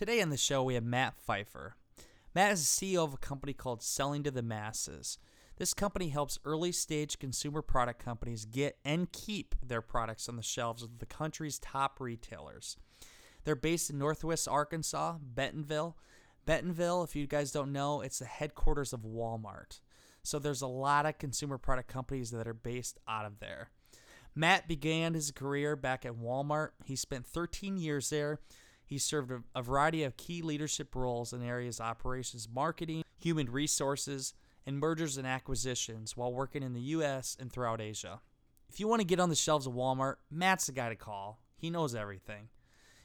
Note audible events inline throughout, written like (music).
Today on the show, we have Matt Fifer. Matt is the CEO of a company called Selling to the Masses. This company helps early stage consumer product companies get and keep their products on the shelves of the country's top retailers. They're based in Northwest Arkansas, Bentonville. Bentonville, if you guys don't know, it's the headquarters of Walmart. So there's a lot of consumer product companies that are based out of there. Matt began his career back at Walmart. He spent 13 years there he served a variety of key leadership roles in areas operations, marketing, human resources, and mergers and acquisitions while working in the US and throughout Asia. If you want to get on the shelves of Walmart, Matt's the guy to call. He knows everything.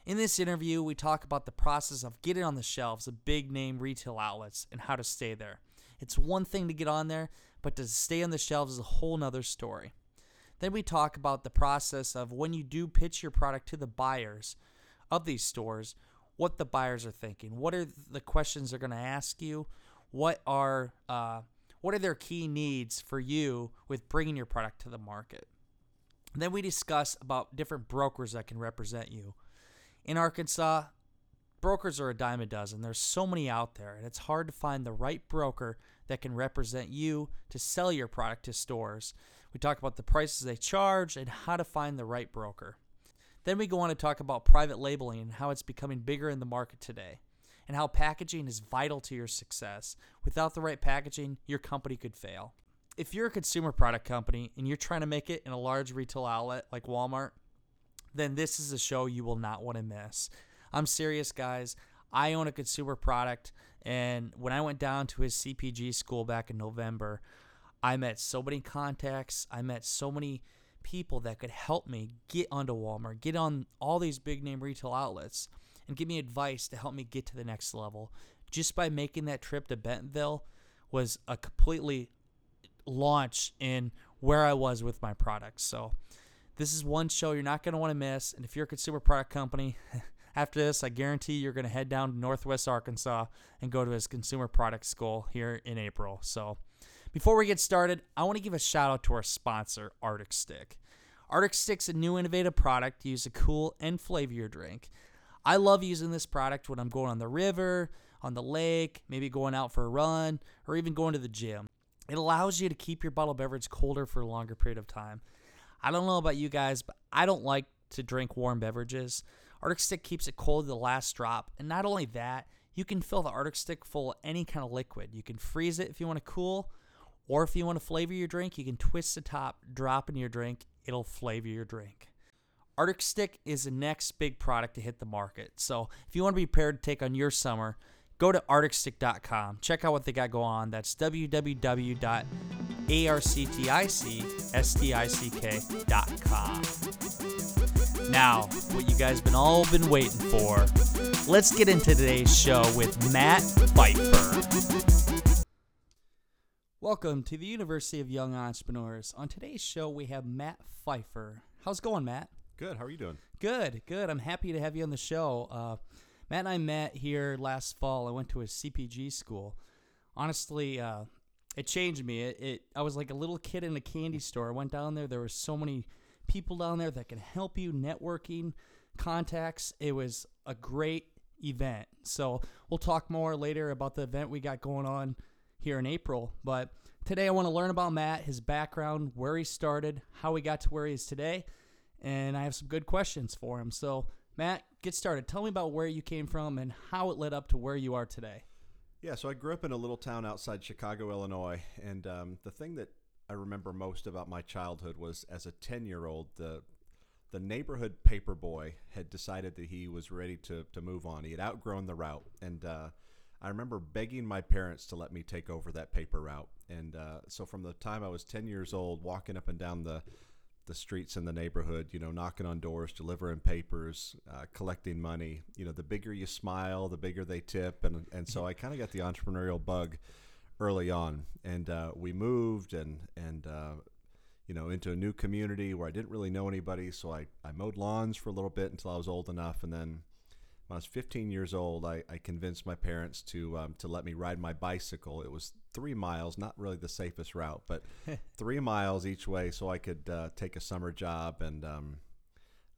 In this interview, we talk about the process of getting on the shelves of big name retail outlets and how to stay there. It's one thing to get on there, but to stay on the shelves is a whole nother story. Then we talk about the process of when you do pitch your product to the buyers, of these stores, what the buyers are thinking, what are the questions they're going to ask you, what are uh, what are their key needs for you with bringing your product to the market. And then we discuss about different brokers that can represent you. In Arkansas, brokers are a dime a dozen. There's so many out there, and it's hard to find the right broker that can represent you to sell your product to stores. We talk about the prices they charge and how to find the right broker. Then we go on to talk about private labeling and how it's becoming bigger in the market today, and how packaging is vital to your success. Without the right packaging, your company could fail. If you're a consumer product company and you're trying to make it in a large retail outlet like Walmart, then this is a show you will not want to miss. I'm serious, guys. I own a consumer product, and when I went down to his CPG school back in November, I met so many contacts. I met so many people that could help me get onto Walmart, get on all these big name retail outlets, and give me advice to help me get to the next level. Just by making that trip to Bentonville was a completely launch in where I was with my products. So this is one show you're not going to want to miss. And if you're a consumer product company, (laughs) after this, I guarantee you're going to head down to Northwest Arkansas and go to his consumer product school here in April. So before we get started, I want to give a shout out to our sponsor, Arctic Stick. Arctic Stick's a new innovative product to use to cool and flavor your drink. I love using this product when I'm going on the river, on the lake, maybe going out for a run, or even going to the gym. It allows you to keep your bottled beverage colder for a longer period of time. I don't know about you guys, but I don't like to drink warm beverages. Arctic Stick keeps it cold to the last drop, and not only that, you can fill the Arctic Stick full of any kind of liquid. You can freeze it if you want to cool, or if you want to flavor your drink, you can twist the top, drop in your drink, it'll flavor your drink. Arctic Stick is the next big product to hit the market. So if you want to be prepared to take on your summer, go to arcticstick.com. Check out what they got going on. That's www.arcticstick.com. Now, what you guys been all been waiting for. Let's get into today's show with Matt Fifer. Welcome to the University of Young Entrepreneurs. On today's show, we have Matt Fifer. How's it going, Matt? Good. How are you doing? Good, good. I'm happy to have you on the show. Uh, Matt and I met here last fall. I went to a CPG school. Honestly, uh, it changed me. It, it, I was like a little kid in a candy store. I went down there. There were so many people down there that can help you, networking, contacts. It was a great event. So we'll talk more later about the event we got going on here in April. But today I want to learn about Matt, his background, where he started, how he got to where he is today, and I have some good questions for him. So, Matt, get started. Tell me about where you came from and how it led up to where you are today. Yeah, so I grew up in a little town outside Chicago, Illinois, and um, the thing that I remember most about my childhood was as a 10 year old, the the neighborhood paper boy had decided that he was ready to, to move on. He had outgrown the route, and uh, I remember begging my parents to let me take over that paper route. And uh, so from the time I was 10 years old, walking up and down the the streets in the neighborhood, you know, knocking on doors, delivering papers, uh, collecting money. You know, the bigger you smile, the bigger they tip, and and so I kind of got the entrepreneurial bug early on, and uh, we moved and and uh, you know into a new community where I didn't really know anybody, so I I mowed lawns for a little bit until I was old enough, and then. When I was 15 years old, I, I convinced my parents to um, to let me ride my bicycle. It was three miles, not really the safest route, but (laughs) three miles each way, so I could uh, take a summer job, and um,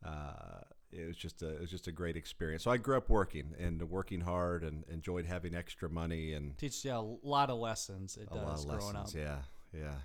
uh, it was just a it was just a great experience. So I grew up working and working hard, and enjoyed having extra money and Teaches you a lot of lessons. It a does lot of growing lessons. up. Yeah, yeah.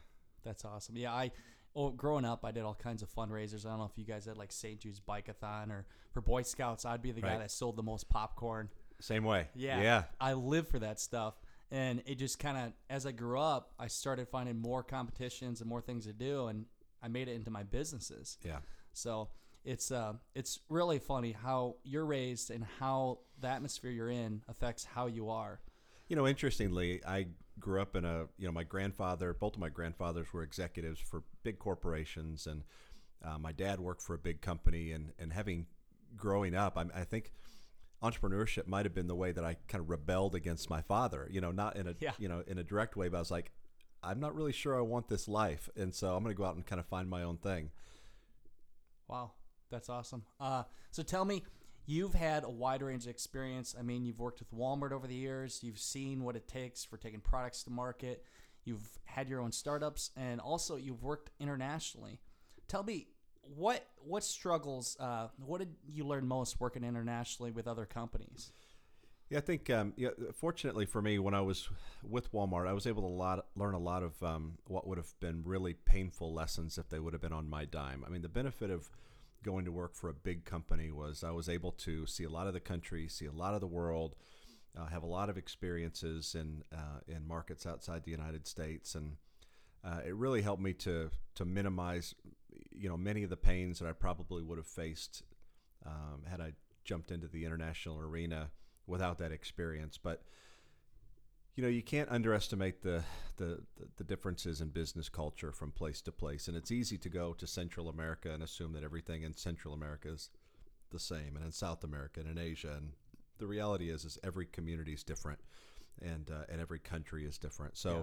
That's awesome. Yeah, I well, growing up, I did all kinds of fundraisers. I don't know if you guys had like St. Jude's Bikeathon or for Boy Scouts, I'd be the guy that sold the most popcorn. Same way. Yeah. yeah. I live for that stuff. And it just kind of, as I grew up, I started finding more competitions and more things to do, and I made it into my businesses. Yeah. So it's uh, it's really funny how you're raised and how the atmosphere you're in affects how you are. You know, interestingly, I grew up in a, you know, my grandfather, both of my grandfathers were executives for big corporations, and uh, my dad worked for a big company. And, and having growing up, I, I think entrepreneurship might have been the way that I kind of rebelled against my father, you know, not in a, Yeah. you know, in a direct way, but I was like, I'm not really sure I want this life. And so I'm going to go out and kind of find my own thing. Wow, that's awesome. Uh, so tell me, you've had a wide range of experience. I mean, you've worked with Walmart over the years. You've seen what it takes for taking products to market. You've had your own startups, and also you've worked internationally. Tell me what what struggles. Uh, what did you learn most working internationally with other companies? Yeah, I think um, yeah, fortunately for me, when I was with Walmart, I was able to lot, learn a lot of um, what would have been really painful lessons if they would have been on my dime. I mean, the benefit of going to work for a big company was I was able to see a lot of the country, see a lot of the world, uh, have a lot of experiences in uh, in markets outside the United States, and uh, it really helped me to to minimize, you know, many of the pains that I probably would have faced um, had I jumped into the international arena without that experience. But you know, you can't underestimate the, the the differences in business culture from place to place, and it's easy to go to Central America and assume that everything in Central America is the same, and in South America and in Asia, and the reality is, is every community is different, and uh, and every country is different. So. Yeah.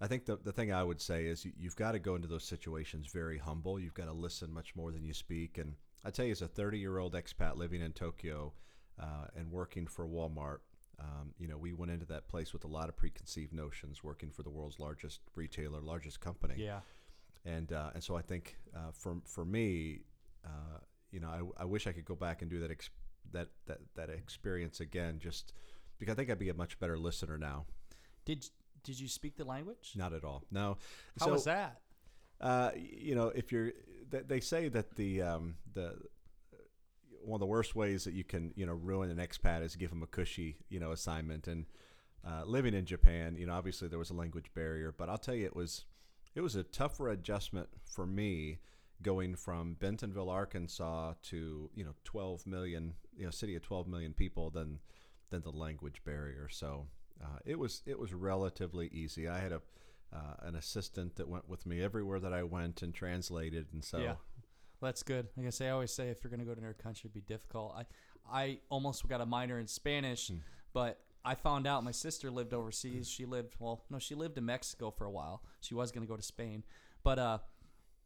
I think the, the thing I would say is you, you've got to go into those situations very humble. You've got to listen much more than you speak. And I tell you, as a 30 year old expat living in Tokyo uh, and working for Walmart, um, you know, we went into that place with a lot of preconceived notions, working for the world's largest retailer, largest company. Yeah, And uh, and so I think uh, for for me, uh, you know, I, I wish I could go back and do that ex- that that that experience again, just because I think I'd be a much better listener now. did did you speak the language? Not at all. No. How So- was that? Uh, you know, if you're, they say that the um, the one of the worst ways that you can you know ruin an expat is give them a cushy you know assignment. And uh, living in Japan, you know, obviously there was a language barrier, but I'll tell you, it was it was a tougher adjustment for me going from Bentonville, Arkansas, to you know 12 million, you know, city of 12 million people than than the language barrier. So uh, it was it was relatively easy. I had a uh, an assistant that went with me everywhere that I went and translated, and so Yeah. That's good. Like I say, I always say if you're going to go to another country, it'd be difficult. I, I almost got a minor in Spanish, Hmm. but I found out my sister lived overseas. She lived, well, no, she lived in Mexico for a while. She was going to go to Spain. But uh,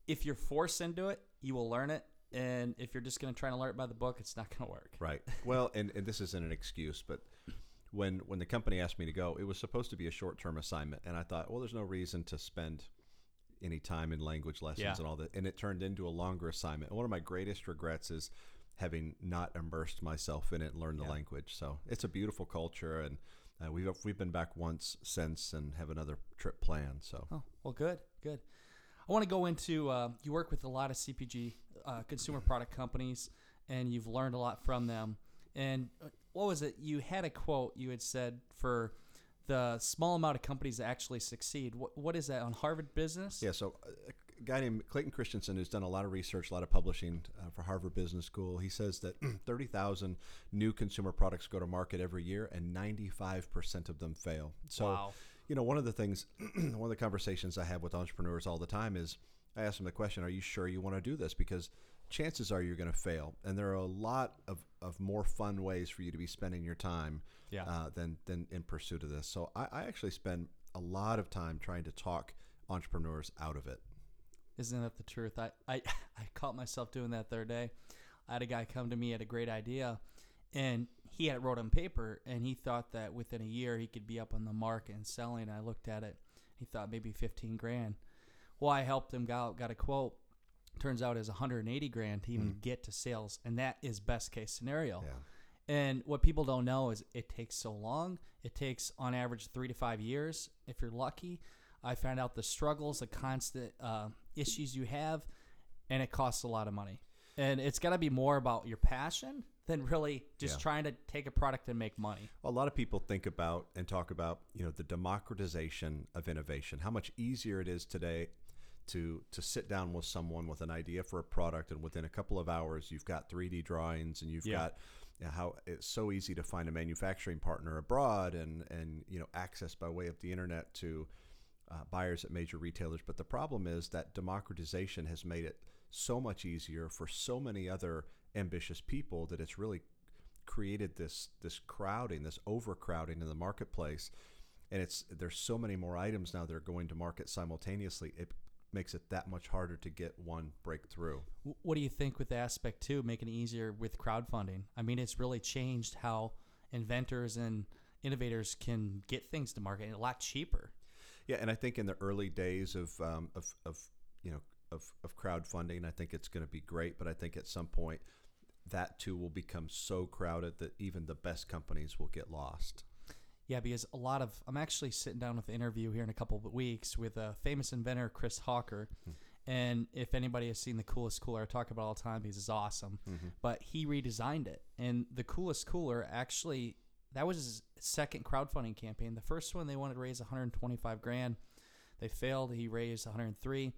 if you're forced into it, you will learn it. And if you're just going to try to learn it by the book, it's not going to work. Right. Well, and, and this isn't an excuse, but when when the company asked me to go, it was supposed to be a short term assignment, and I thought, well, there's no reason to spend any time in language lessons Yeah. and all that, and it turned into a longer assignment. One of my greatest regrets is having not immersed myself in it and learned the Yeah. language. So it's a beautiful culture, and uh, we've we've been back once since and have another trip planned. So Oh, well, good, good. I want to go into uh, you work with a lot of CPG uh, consumer product companies, and you've learned a lot from them. And uh, what was it? You had a quote you had said for the small amount of companies that actually succeed. What, what is that on Harvard Business? Yeah, so uh, a guy named Clayton Christensen who's done a lot of research, a lot of publishing uh, for Harvard Business School. He says that (clears throat) 30,000 new consumer products go to market every year and 95% of them fail. So, Wow. you know, one of the things, (clears throat) one of the conversations I have with entrepreneurs all the time is I ask them the question, "Are you sure you want to do this?" Because chances are you're going to fail, and there are a lot of, of more fun ways for you to be spending your time Yeah. uh, than than in pursuit of this. So I, I actually spend a lot of time trying to talk entrepreneurs out of it. Isn't that the truth? I, I, (laughs) I caught myself doing that the other day. I had a guy come to me had a great idea, and he had it wrote on paper, and he thought that within a year he could be up on the market and selling. I looked at it. He thought maybe fifteen grand. Well, I helped him got got a quote. Turns out is 180 grand to even get to sales, and that is best case scenario. Yeah. And what people don't know is it takes so long. It takes on average three to five years if you're lucky. I found out the struggles, the constant uh, issues you have, and it costs a lot of money. And it's got to be more about your passion than really just Yeah. trying to take a product and make money. A lot of people think about and talk about, you know, the democratization of innovation. How much easier it is today to to sit down with someone with an idea for a product, and within a couple of hours, you've got 3D drawings, and you've Yeah. got you know, how it's so easy to find a manufacturing partner abroad, and and you know, access by way of the internet to uh, buyers at major retailers. But the problem is that democratization has made it so much easier for so many other ambitious people that it's really created this this crowding, this overcrowding in the marketplace. And it's there's so many more items now that are going to market simultaneously. It makes it that much harder to get one breakthrough. What do you think with the aspect too, making it easier with crowdfunding? I mean, it's really changed how inventors and innovators can get things to market a lot cheaper. Yeah, and I think in the early days of um, of, of you know of, of crowdfunding, I think it's going to be great. But I think at some point that too will become so crowded that even the best companies will get lost. Yeah, because a lot of I'm actually sitting down with an interview here in a couple of weeks with a famous inventor, Chris Hawker. Hmm. And if anybody has seen the coolest cooler, I talk about it all the time because it's awesome. Mm-hmm. But he redesigned it, and the coolest cooler actually that was his second crowdfunding campaign. The first one they wanted to raise 125 grand, they failed. He raised 103.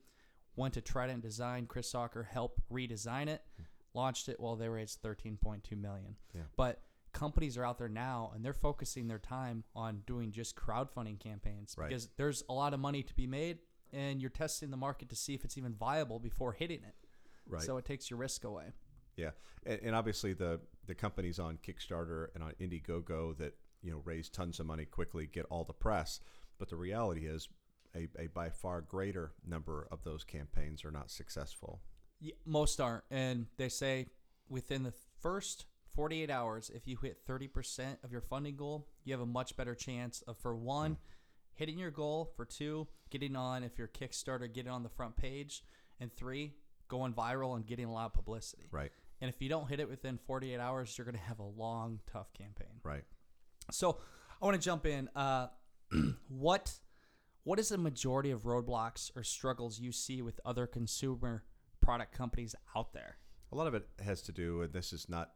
Went to Trident Design. Chris Hawker helped redesign it, hmm. launched it. Well, they raised 13.2 million. Yeah. But companies are out there now and they're focusing their time on doing just crowdfunding campaigns Right. because there's a lot of money to be made and you're testing the market to see if it's even viable before hitting it. Right. So it takes your risk away. Yeah, and, and obviously the the companies on Kickstarter and on Indiegogo that you know raise tons of money quickly get all the press, but the reality is a, a by far greater number of those campaigns are not successful. Yeah, most aren't. And they say within the first 48 hours, if you hit 30% of your funding goal, you have a much better chance of, for one, hitting your goal, for two, getting on, if you're Kickstarter, getting on the front page, and three, going viral and getting a lot of publicity. Right, And if you don't hit it within 48 hours, you're going to have a long, tough campaign. right. So I want to jump in. Uh, (clears throat) what what is the majority of roadblocks or struggles you see with other consumer product companies out there? A lot of it has to do, and this is not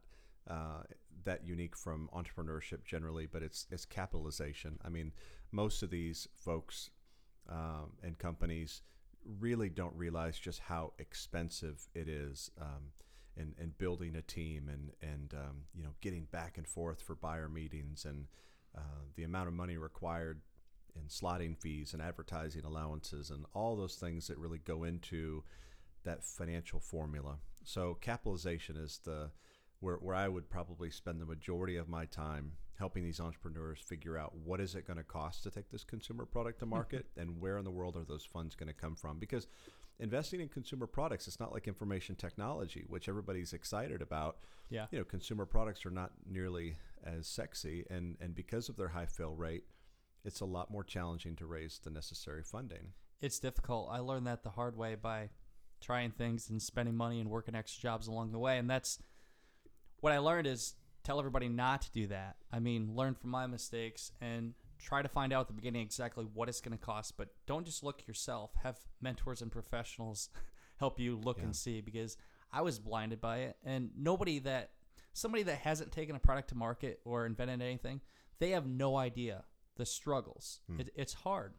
uh, that unique from entrepreneurship generally, but it's it's capitalization. I mean, most of these folks um, and companies really don't realize just how expensive it is, um, and and building a team and and um, you know getting back and forth for buyer meetings and uh, the amount of money required in slotting fees and advertising allowances and all those things that really go into that financial formula. So capitalization is the where, where I would probably spend the majority of my time helping these entrepreneurs figure out what is it going to cost to take this consumer product to market (laughs) and where in the world are those funds going to come from because investing in consumer products it's not like information technology which everybody's excited about Yeah. you know consumer products are not nearly as sexy and and because of their high fail rate it's a lot more challenging to raise the necessary funding It's difficult. I learned that the hard way by trying things and spending money and working extra jobs along the way. And that's what I learned is tell everybody not to do that. I mean, learn from my mistakes and try to find out at the beginning exactly what it's going to cost, but don't just look yourself. Have mentors and professionals (laughs) help you look Yeah. and see because I was blinded by it and nobody that somebody that hasn't taken a product to market or invented anything, they have no idea the struggles. Hmm. It, it's hard.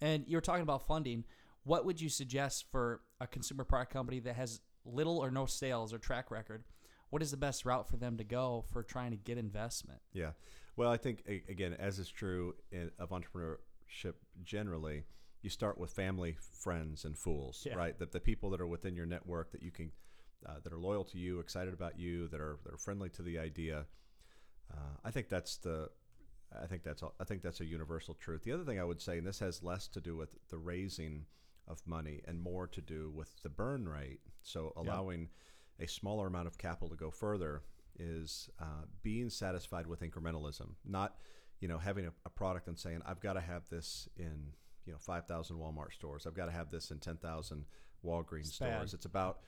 And you were talking about funding. What would you suggest for a consumer product company that has little or no sales or track record? What is the best route for them to go for trying to get investment? Yeah. Well, I think again, as is true in, of entrepreneurship generally, you start with family, friends, and fools, Yeah. right? That the people that are within your network that you can, uh, that are loyal to you, excited about you, that are that are friendly to the idea. Uh, I think that's the, I think that's all, I think that's a universal truth. The other thing I would say, and this has less to do with the raising of money and more to do with the burn rate. So allowing a smaller amount of capital to go further is uh, being satisfied with incrementalism, not you know having a, a product and saying I've got to have this in you know 5,000 Walmart stores. I've got to have this in 10,000 Walgreens It's stores. bad. It's about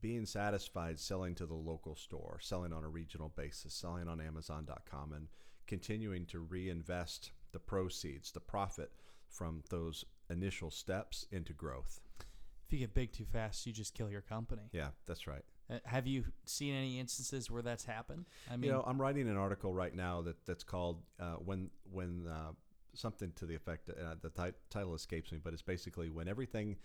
being satisfied selling to the local store, selling on a regional basis, selling on Amazon.com, and continuing to reinvest the proceeds, the profit from those initial steps into growth. If you get big too fast, you just kill your company. Yeah, that's right. Uh, Have you seen any instances where that's happened? I mean, you know, I'm writing an article right now that that's called uh, when when uh, something to the effect. Uh, the ti- title escapes me, but it's basically when everything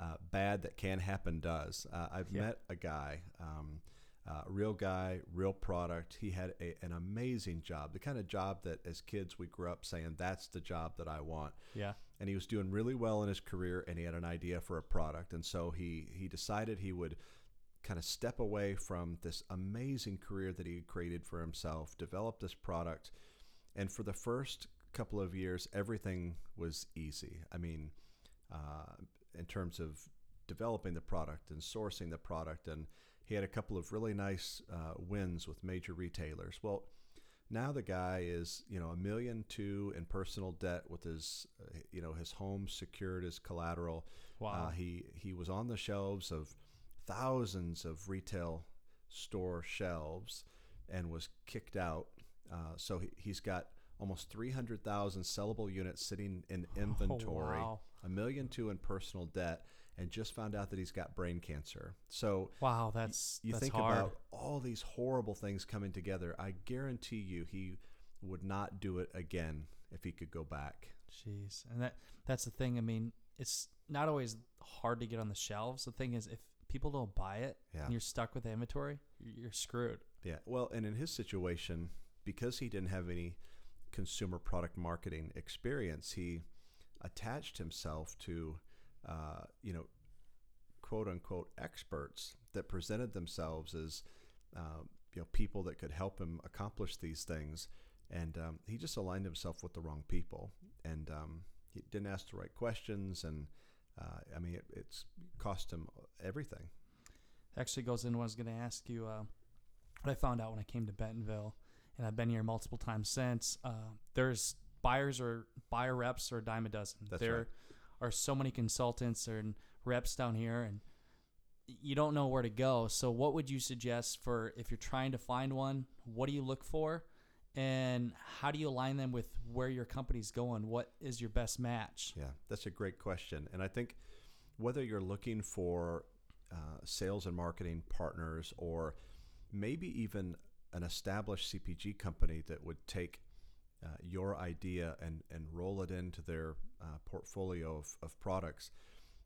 uh, bad that can happen does. Uh, I've Yeah. met a guy, um, uh, real guy, real product. He had a, an amazing job, the kind of job that as kids we grew up saying that's the job that I want yeah, and he was doing really well in his career and he had an idea for a product and so he he decided he would kind of step away from this amazing career that he had created for himself develop this product and for the first couple of years everything was easy. I mean uh, in terms of developing the product and sourcing the product and he had a couple of really nice uh, wins with major retailers. Well now the guy is you know a million two in personal debt with his uh, you know his home secured as collateral. Wow, uh, he he was on the shelves of thousands of retail store shelves and was kicked out uh, so he, he's got almost 300,000 sellable units sitting in (laughs) inventory Oh, wow. a million two in personal debt and just found out that he's got brain cancer so wow, that's you that's think hard. about all these horrible things coming together. I guarantee you he would not do it again if he could go back. Jeez, and that that's the thing. I mean, it's not always hard to get on the shelves. The thing is, if people don't buy it Yeah. and you're stuck with the inventory, you're, screwed. Yeah. Well, and in his situation, because he didn't have any consumer product marketing experience, he attached himself to, uh, you know, quote unquote experts that presented themselves as, uh, you know, people that could help him accomplish these things. And um, he just aligned himself with the wrong people, and um, he didn't ask the right questions. And uh, I mean, it, it's cost him everything. Actually, goes into what I was going to ask you. Uh, what I found out when I came to Bentonville, and I've been here multiple times since. Uh, there's buyers or buyer reps or a dime a dozen. That's there right. are so many consultants and reps down here, and you don't know where to go. So, what would you suggest for if you're trying to find one? What do you look for? And how do you align them with where your company's going? What is your best match? Yeah, that's a great question. And I think whether you're looking for uh, sales and marketing partners or maybe even an established CPG company that would take uh, your idea and, and roll it into their uh, portfolio of, of products,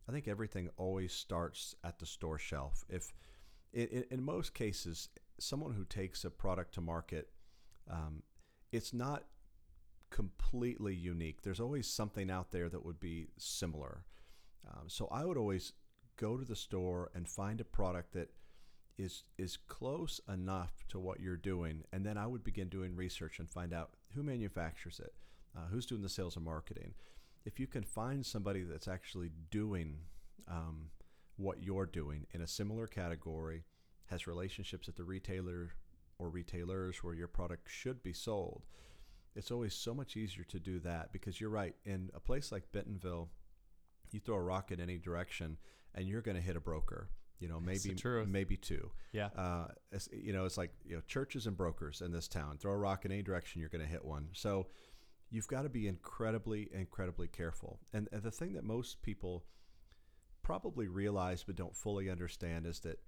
I think everything always starts at the store shelf. If in, in- in most cases, someone who takes a product to market, um, it's not completely unique. There's always something out there that would be similar. Um, so I would always go to the store and find a product that is is close enough to what you're doing, and then I would begin doing research and find out who manufactures it, uh, who's doing the sales and marketing. If you can find somebody that's actually doing um, what you're doing in a similar category, has relationships at the retailer or retailers where your product should be sold, it's always so much easier to do that because you're right. In a place like Bentonville, you throw a rock in any direction and you're going to hit a broker. You know, maybe maybe two. Yeah. Uh, you know, it's like you know churches and brokers in this town. Throw a rock in any direction, you're going to hit one. So you've got to be incredibly, incredibly careful. And, and the thing that most people probably realize but don't fully understand is that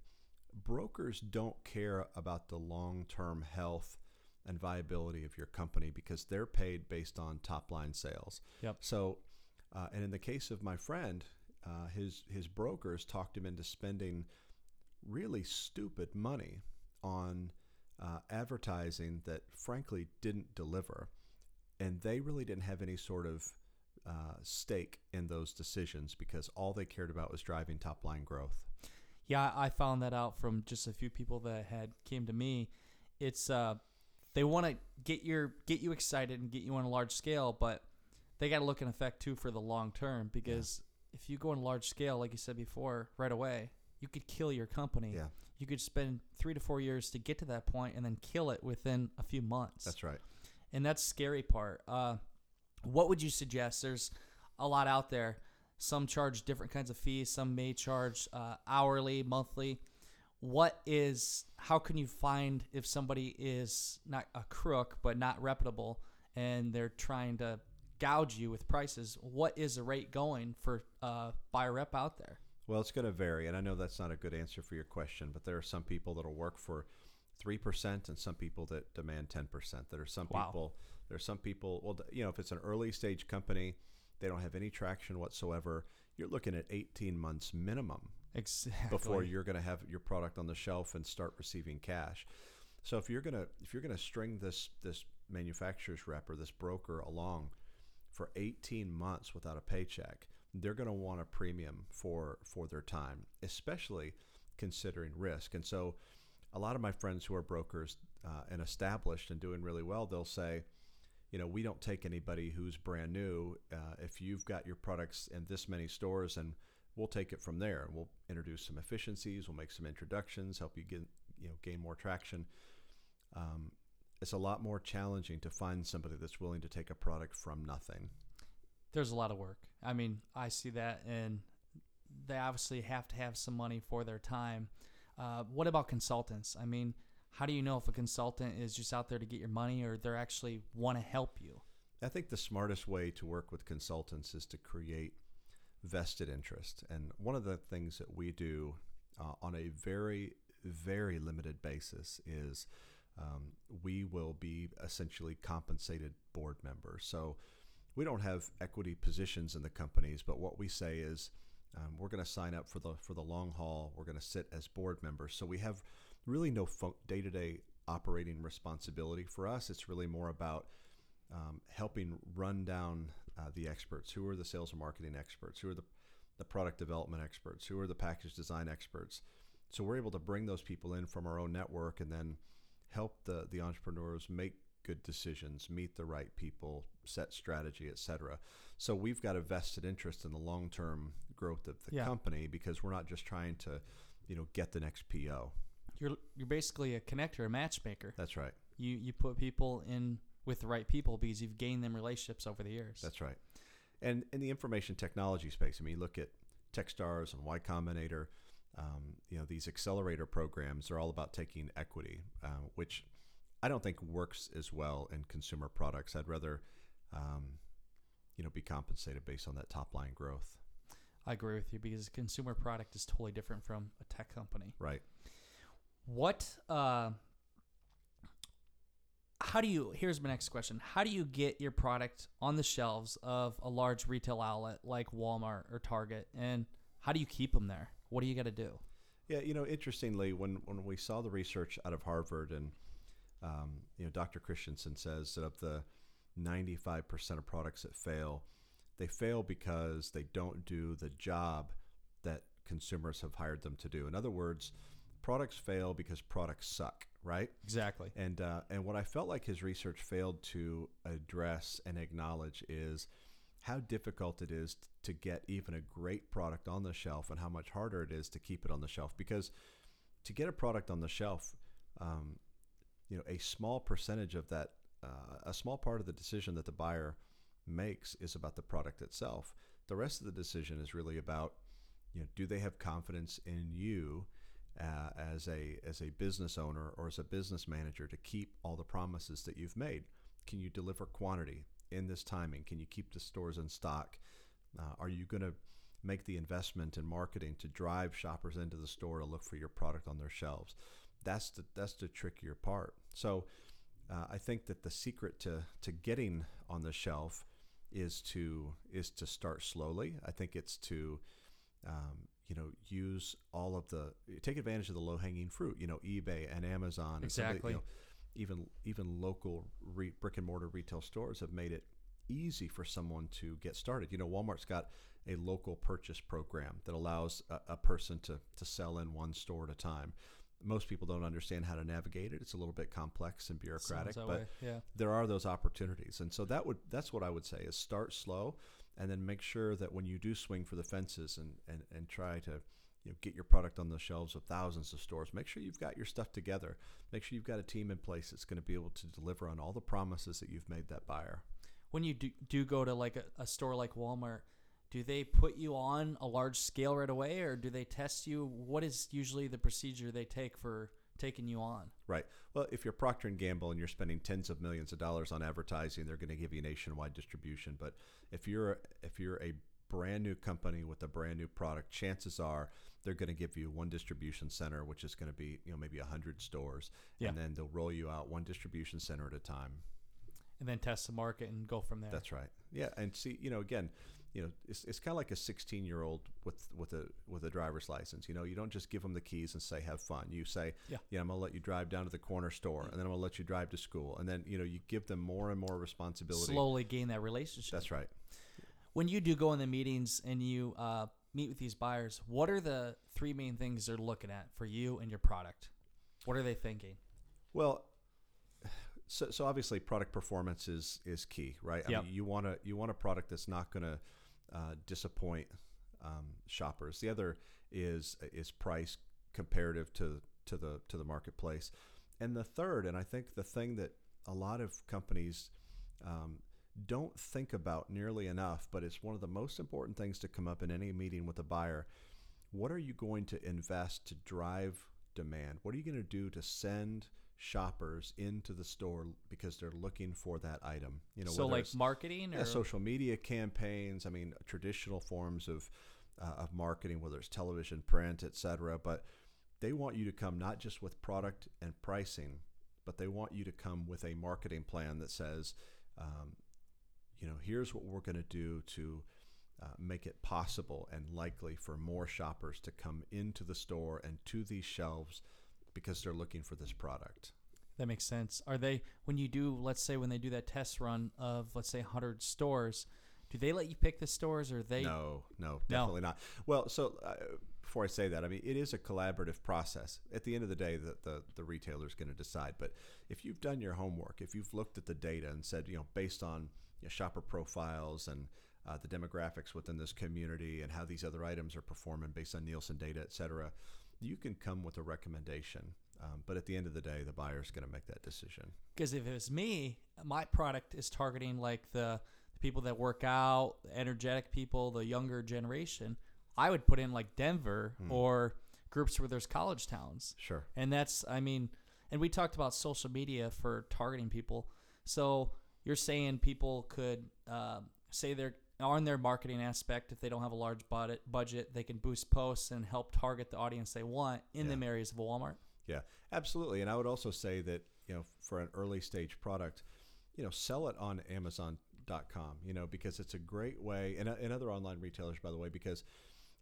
brokers don't care about the long-term health and viability of your company because they're paid based on top line sales. Yep. So, uh, and in the case of my friend, uh, his his brokers talked him into spending really stupid money on uh, advertising that frankly didn't deliver, and they really didn't have any sort of uh, stake in those decisions because all they cared about was driving top line growth. Yeah, I found that out from just a few people that had came to me. It's uh, they want to get your get you excited and get you on a large scale, but they got to look in effect too for the long term because if you go on a large scale, like you said before, right away, you could kill your company. Yeah, You could spend three to four years to get to that point and then kill it within a few months. that's right. and that's scary part. Uh, what would you suggest? There's a lot out there. Some charge different kinds of fees. Some may charge uh, hourly, monthly. What is? How can you find if somebody is not a crook but not reputable and they're trying to gouge you with prices? What is the rate going for uh, buyer rep out there? Well, it's going to vary, and I know that's not a good answer for your question, but there are some people that'll work for three percent, and some people that demand ten percent. There are some Wow. people. There are some people. Well, you know, if it's an early stage company, they don't have any traction whatsoever. You're looking at eighteen months minimum Exactly. before you're going to have your product on the shelf and start receiving cash. So if you're gonna if you're gonna string this this manufacturer's rep or this broker along for 18 months without a paycheck, they're going to want a premium for for their time, especially considering risk. And so, a lot of my friends who are brokers uh, and established and doing really well, they'll say, you know, we don't take anybody who's brand new. Uh, if you've got your products in this many stores, and we'll take it from there. And we'll introduce some efficiencies. We'll make some introductions, help you get you know gain more traction. Um, it's a lot more challenging to find somebody that's willing to take a product from nothing. there's a lot of work. I mean, I see that, and they obviously have to have some money for their time. Uh, what about consultants? I mean, how do you know if a consultant is just out there to get your money or they're actually want to help you? I think the smartest way to work with consultants is to create vested interest. And one of the things that we do uh, on a very, very limited basis is um, we will be essentially compensated board members. So we don't have equity positions in the companies, but what we say is um, we're going to sign up for the for the long haul. We're going to sit as board members. So we have really no day to day operating responsibility for us. It's really more about um, helping run down uh, the experts. Who are the sales and marketing experts? Who are the, the product development experts? Who are the package design experts? So we're able to bring those people in from our own network and then help the, the entrepreneurs make good decisions, meet the right people, set strategy, etc. So we've got a vested interest in the long term growth of the Yeah. company because we're not just trying to, you know, get the next PO. You're you're basically a connector, a matchmaker. That's right. You you put people in with the right people because you've gained them relationships over the years. That's right. And in the information technology space, I mean, you look at Techstars and Y Combinator. Um, you know, these accelerator programs are all about taking equity, uh, which I don't think works as well in consumer products. I'd rather, um, you know, be compensated based on that top line growth. I agree with you because a consumer product is totally different from a tech company. Right. What uh how do you here's my next question. How do you get your product on the shelves of a large retail outlet like Walmart or Target and how do you keep them there? What do you got to do? Yeah, you know, interestingly, when when we saw the research out of Harvard, and um, you know, Dr. Christensen says that of the 95% of products that fail, they fail because they don't do the job that consumers have hired them to do. In other words, products fail because products suck, right? Exactly. And uh, and what I felt like his research failed to address and acknowledge is how difficult it is to get even a great product on the shelf, and how much harder it is to keep it on the shelf. Because to get a product on the shelf, um, you know, a small percentage of that, uh, a small part of the decision that the buyer makes is about the product itself. The rest of the decision is really about, you know, do they have confidence in you uh, as a as a business owner or as a business manager to keep all the promises that you've made? Can you deliver quantity in this timing? Can you keep the stores in stock? Uh, are you going to make the investment in marketing to drive shoppers into the store to look for your product on their shelves? That's the that's the trickier part. So uh, I think that the secret to to getting on the shelf is to is to start slowly. I think it's to um, you know use all of the take advantage of the low hanging fruit. You know, eBay and Amazon. and Exactly. you know, even even local re- brick and mortar retail stores have made it easy for someone to get started. You know, Walmart's got a local purchase program that allows a, a person to, to sell in one store at a time. Most people don't understand how to navigate it. It's a little bit complex and bureaucratic, but yeah. there are those opportunities. And so that would that's what I would say is start slow and then make sure that when you do swing for the fences and, and, and try to you know, get your product on the shelves of thousands of stores, make sure you've got your stuff together. Make sure you've got a team in place that's going to be able to deliver on all the promises that you've made that buyer. When you do, do go to like a, a store like Walmart, do they put you on a large scale right away, or do they test you? What is usually the procedure they take for taking you on? Right. Well, if you're Procter and Gamble and you're spending tens of millions of dollars on advertising, they're going to give you nationwide distribution. But if you're if you're a brand new company with a brand new product, chances are they're going to give you one distribution center, which is going to be you know maybe hundred stores, Yeah. and then they'll roll you out one distribution center at a time. And then test the market and go from there. That's right. Yeah, and see, you know, again, you know, it's, it's kind of like a 16 year old with with a with a driver's license. You know, you don't just give them the keys and say have fun. You say, Yeah. yeah, I'm gonna let you drive down to the corner store, and then I'm gonna let you drive to school, and then you know, you give them more and more responsibility. slowly gain that relationship. That's right. when you do go in the meetings and you uh, meet with these buyers, what are the three main things they're looking at for you and your product? What are they thinking? Well, so, so obviously product performance is is key, right? I mean, you want to you want a product that's not going to uh, disappoint um, shoppers. The other is is price comparative to to the to the marketplace, and the third, and I think the thing that a lot of companies um, don't think about nearly enough, but it's one of the most important things to come up in any meeting with a buyer. What are you going to invest to drive demand? What are you going to do to send shoppers into the store because they're looking for that item? You know, so like marketing or social media campaigns. I mean, traditional forms of uh, of marketing, whether it's television, print, etc. But they want you to come not just with product and pricing, but they want you to come with a marketing plan that says, um, you know, here's what we're going to do to uh, make it possible and likely for more shoppers to come into the store and to these shelves because they're looking for this product. that makes sense. Are they when you do let's say when they do that test run of let's say 100 stores, do they let you pick the stores or they No, no, No. definitely not. Well, so uh, before I say that, I mean it is a collaborative process. At the end of the day, the the, the retailer is going to decide. But if you've done your homework, if you've looked at the data and said, you know, based on you know, shopper profiles and uh, the demographics within this community and how these other items are performing based on Nielsen data, et cetera, you can come with a recommendation. Um, but at the end of the day, the buyer's going to make that decision. Because if it was me, my product is targeting like the, the people that work out, the energetic people, the younger generation. I would put in like Denver Hmm. or groups where there's college towns. Sure. And that's, I mean, and we talked about social media for targeting people. So you're saying people could uh, say they're on their marketing aspect, if they don't have a large budget, budget, they can boost posts and help target the audience they want in Yeah. them areas of Walmart. Yeah, absolutely. And I would also say that, you know, for an early stage product, you know, sell it on Amazon.com, you know, because it's a great way, and, and other online retailers, by the way, because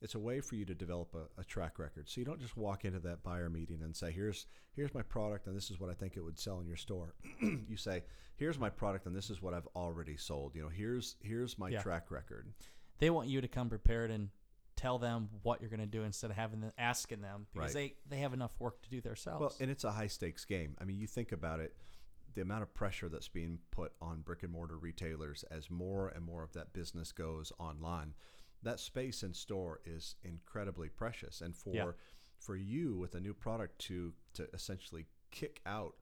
it's a way for you to develop a, a track record. So you don't just walk into that buyer meeting and say, here's, here's my product and this is what I think it would sell in your store. (clears throat) you say, here's my product and this is what I've already sold. You know, here's, here's my Yeah. track record. They want you to come prepared and tell them what you're going to do instead of having them asking them because Right. they, they have enough work to do themselves. Well, and it's a high stakes game. I mean, you think about it, the amount of pressure that's being put on brick and mortar retailers as more and more of that business goes online. That space in store is incredibly precious, and for Yeah. for you with a new product to to essentially kick out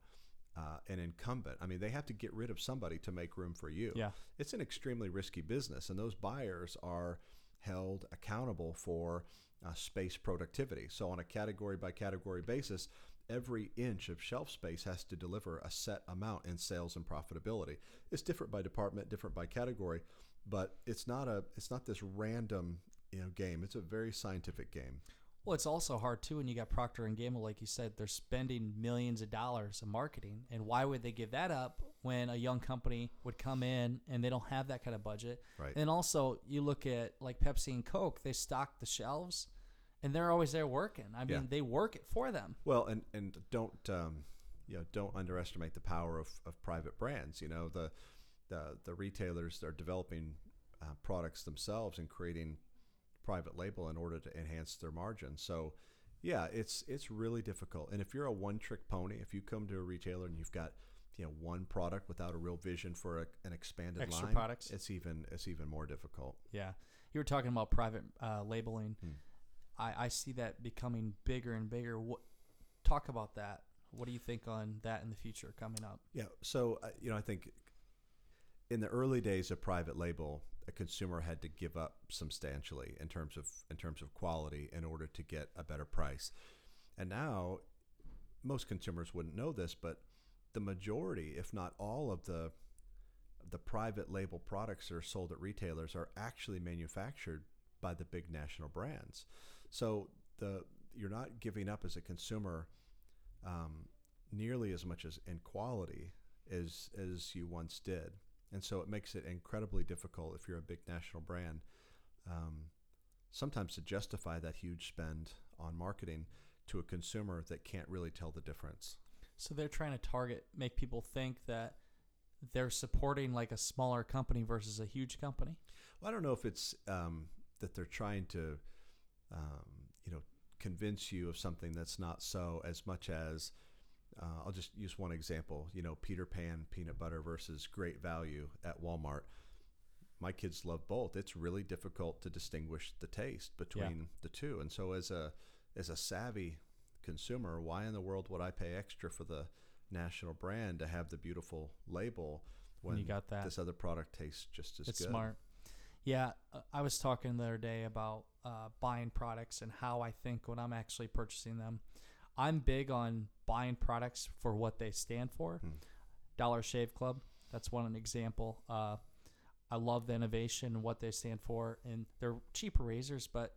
uh, an incumbent, I mean, they have to get rid of somebody to make room for you. Yeah. it's an extremely risky business, and those buyers are held accountable for uh, space productivity. So, on a category by category basis, every inch of shelf space has to deliver a set amount in sales and profitability. It's different by department, different by category, but it's not a it's not this random you know game. It's a very scientific game. Well, it's also hard too when you got Procter and Gamble, like you said, they're spending millions of dollars in marketing, and why would they give that up when a young company would come in and they don't have that kind of budget? Right. And also, you look at like Pepsi and Coke, they stock the shelves, and they're always there working. I mean, Yeah. they work it for them. Well, and and don't um, you know don't underestimate the power of, of private brands. You know the the the retailers are developing uh, products themselves and creating private label in order to enhance their margin. So, yeah, it's it's really difficult. And if you're a one trick pony, if you come to a retailer and you've got you know one product without a real vision for a, an expanded Extra line, products. it's even it's even more difficult. Yeah, you were talking about private uh, labeling. Hmm. I, I see that becoming bigger and bigger. What talk about that? What do you think on that in the future coming up? Yeah. So uh, you know, I think in the early days of private label, a consumer had to give up substantially in terms of in terms of quality in order to get a better price. And now, most consumers wouldn't know this, but the majority, if not all, of the the private label products that are sold at retailers are actually manufactured by the big national brands. So the you're not giving up as a consumer um, nearly as much as in quality as as you once did, and so it makes it incredibly difficult if you're a big national brand. Um, sometimes to justify that huge spend on marketing to a consumer that can't really tell the difference. So they're trying to target, make people think that they're supporting like a smaller company versus a huge company. Well, I don't know if it's um, that they're trying to, um, you know, convince you of something that's not so, as much as uh, I'll just use one example. You know, Peter Pan peanut butter versus Great Value at Walmart. My kids love both. It's really difficult to distinguish the taste between the two, and so as a as a savvy consumer, why in the world would I pay extra for the national brand to have the beautiful label when you got that. this other product tastes just as it's good? smart. Yeah, uh, I was talking the other day about uh, buying products and how I think when I'm actually purchasing them, I'm big on buying products for what they stand for. Hmm. Dollar Shave Club, that's one example. Uh, I love the innovation and what they stand for, and they're cheaper razors, but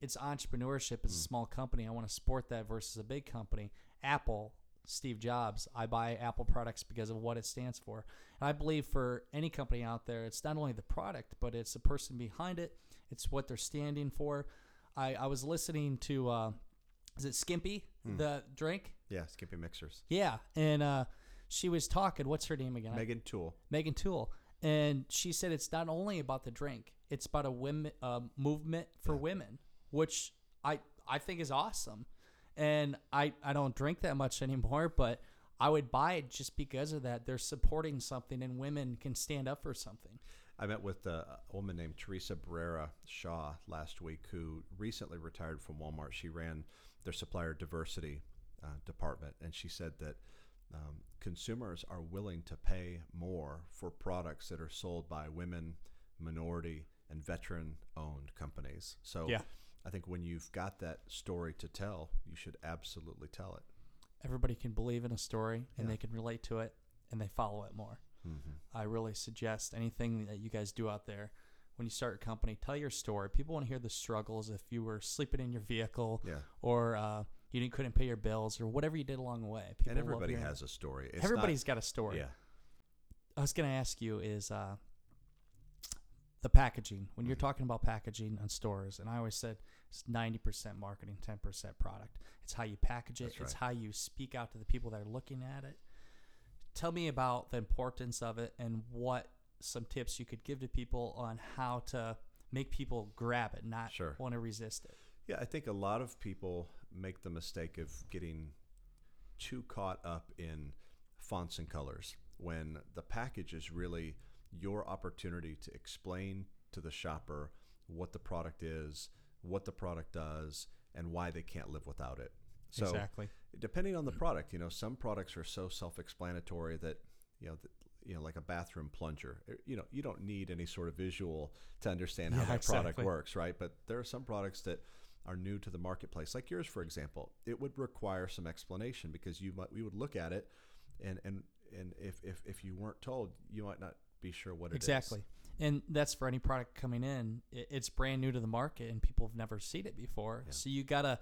it's entrepreneurship. It's a Hmm. small company. I want to support that versus a big company. Apple, Steve Jobs. I buy Apple products because of what it stands for. And I believe for any company out there, it's not only the product, but it's the person behind it. It's what they're standing for. I, I was listening to, uh, is it Skimpy, Hmm. the drink? Yeah, Skippy Mixers. Yeah. And uh, she was talking. What's her name again? Megan Toole. Megan Toole, and she said it's not only about the drink; it's about a women uh, movement for Yeah. women, which I I think is awesome. And I I don't drink that much anymore, but I would buy it just because of that. They're supporting something, and women can stand up for something. I met with a a woman named Teresa Barrera Shaw last week who recently retired from Walmart. She ran their supplier diversity uh, department, and she said that um, consumers are willing to pay more for products that are sold by women, minority, and veteran owned companies. So Yeah. I think when you've got that story to tell, you should absolutely tell it. Everybody can believe in a story, and Yeah. they can relate to it, and they follow it more. Mm-hmm. I really suggest anything that you guys do out there when you start a company, tell your story. People want to hear the struggles if you were sleeping in your vehicle Yeah. or uh, you didn't, couldn't pay your bills or whatever you did along the way. People And everybody has a story. It's Everybody's got a story. yeah. I was going to ask you is uh, the packaging. When you're Mhm. talking about packaging on stores, and I always said it's 90% marketing, 10% product. It's how you package it, That's it's right. how you speak out to the people that are looking at it. Tell me about the importance of it and what some tips you could give to people on how to make people grab it, not Sure. want to resist it. Yeah, I think a lot of people make the mistake of getting too caught up in fonts and colors when the package is really your opportunity to explain to the shopper what the product is, what the product does, and why they can't live without it. So, exactly. depending on the product, you know, some products are so self-explanatory that you know, that, you know, like a bathroom plunger. eh, You know, you don't need any sort of visual to understand how Yeah, that product works, right? But there are some products that are new to the marketplace, like yours, for example. It would require some explanation because you might we would look at it, and and and if if, if you weren't told, you might not be sure what it is. Exactly. And that's for any product coming in. It's brand new to the market and people have never seen it before. Yeah. So you gotta,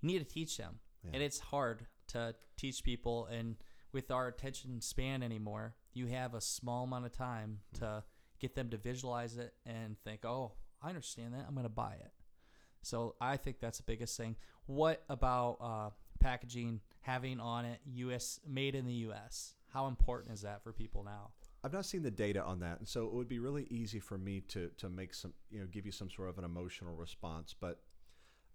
you need to teach them. Yeah. And it's hard to teach people. And with our attention span anymore, you have a small amount of time Hmm. to get them to visualize it and think, oh, I understand that. I'm going to buy it. So I think that's the biggest thing. What about uh, packaging having on it U.S. made in the U.S.? How important is that for people now? I've not seen the data on that, and so it would be really easy for me to to make some, you know, give you some sort of an emotional response. But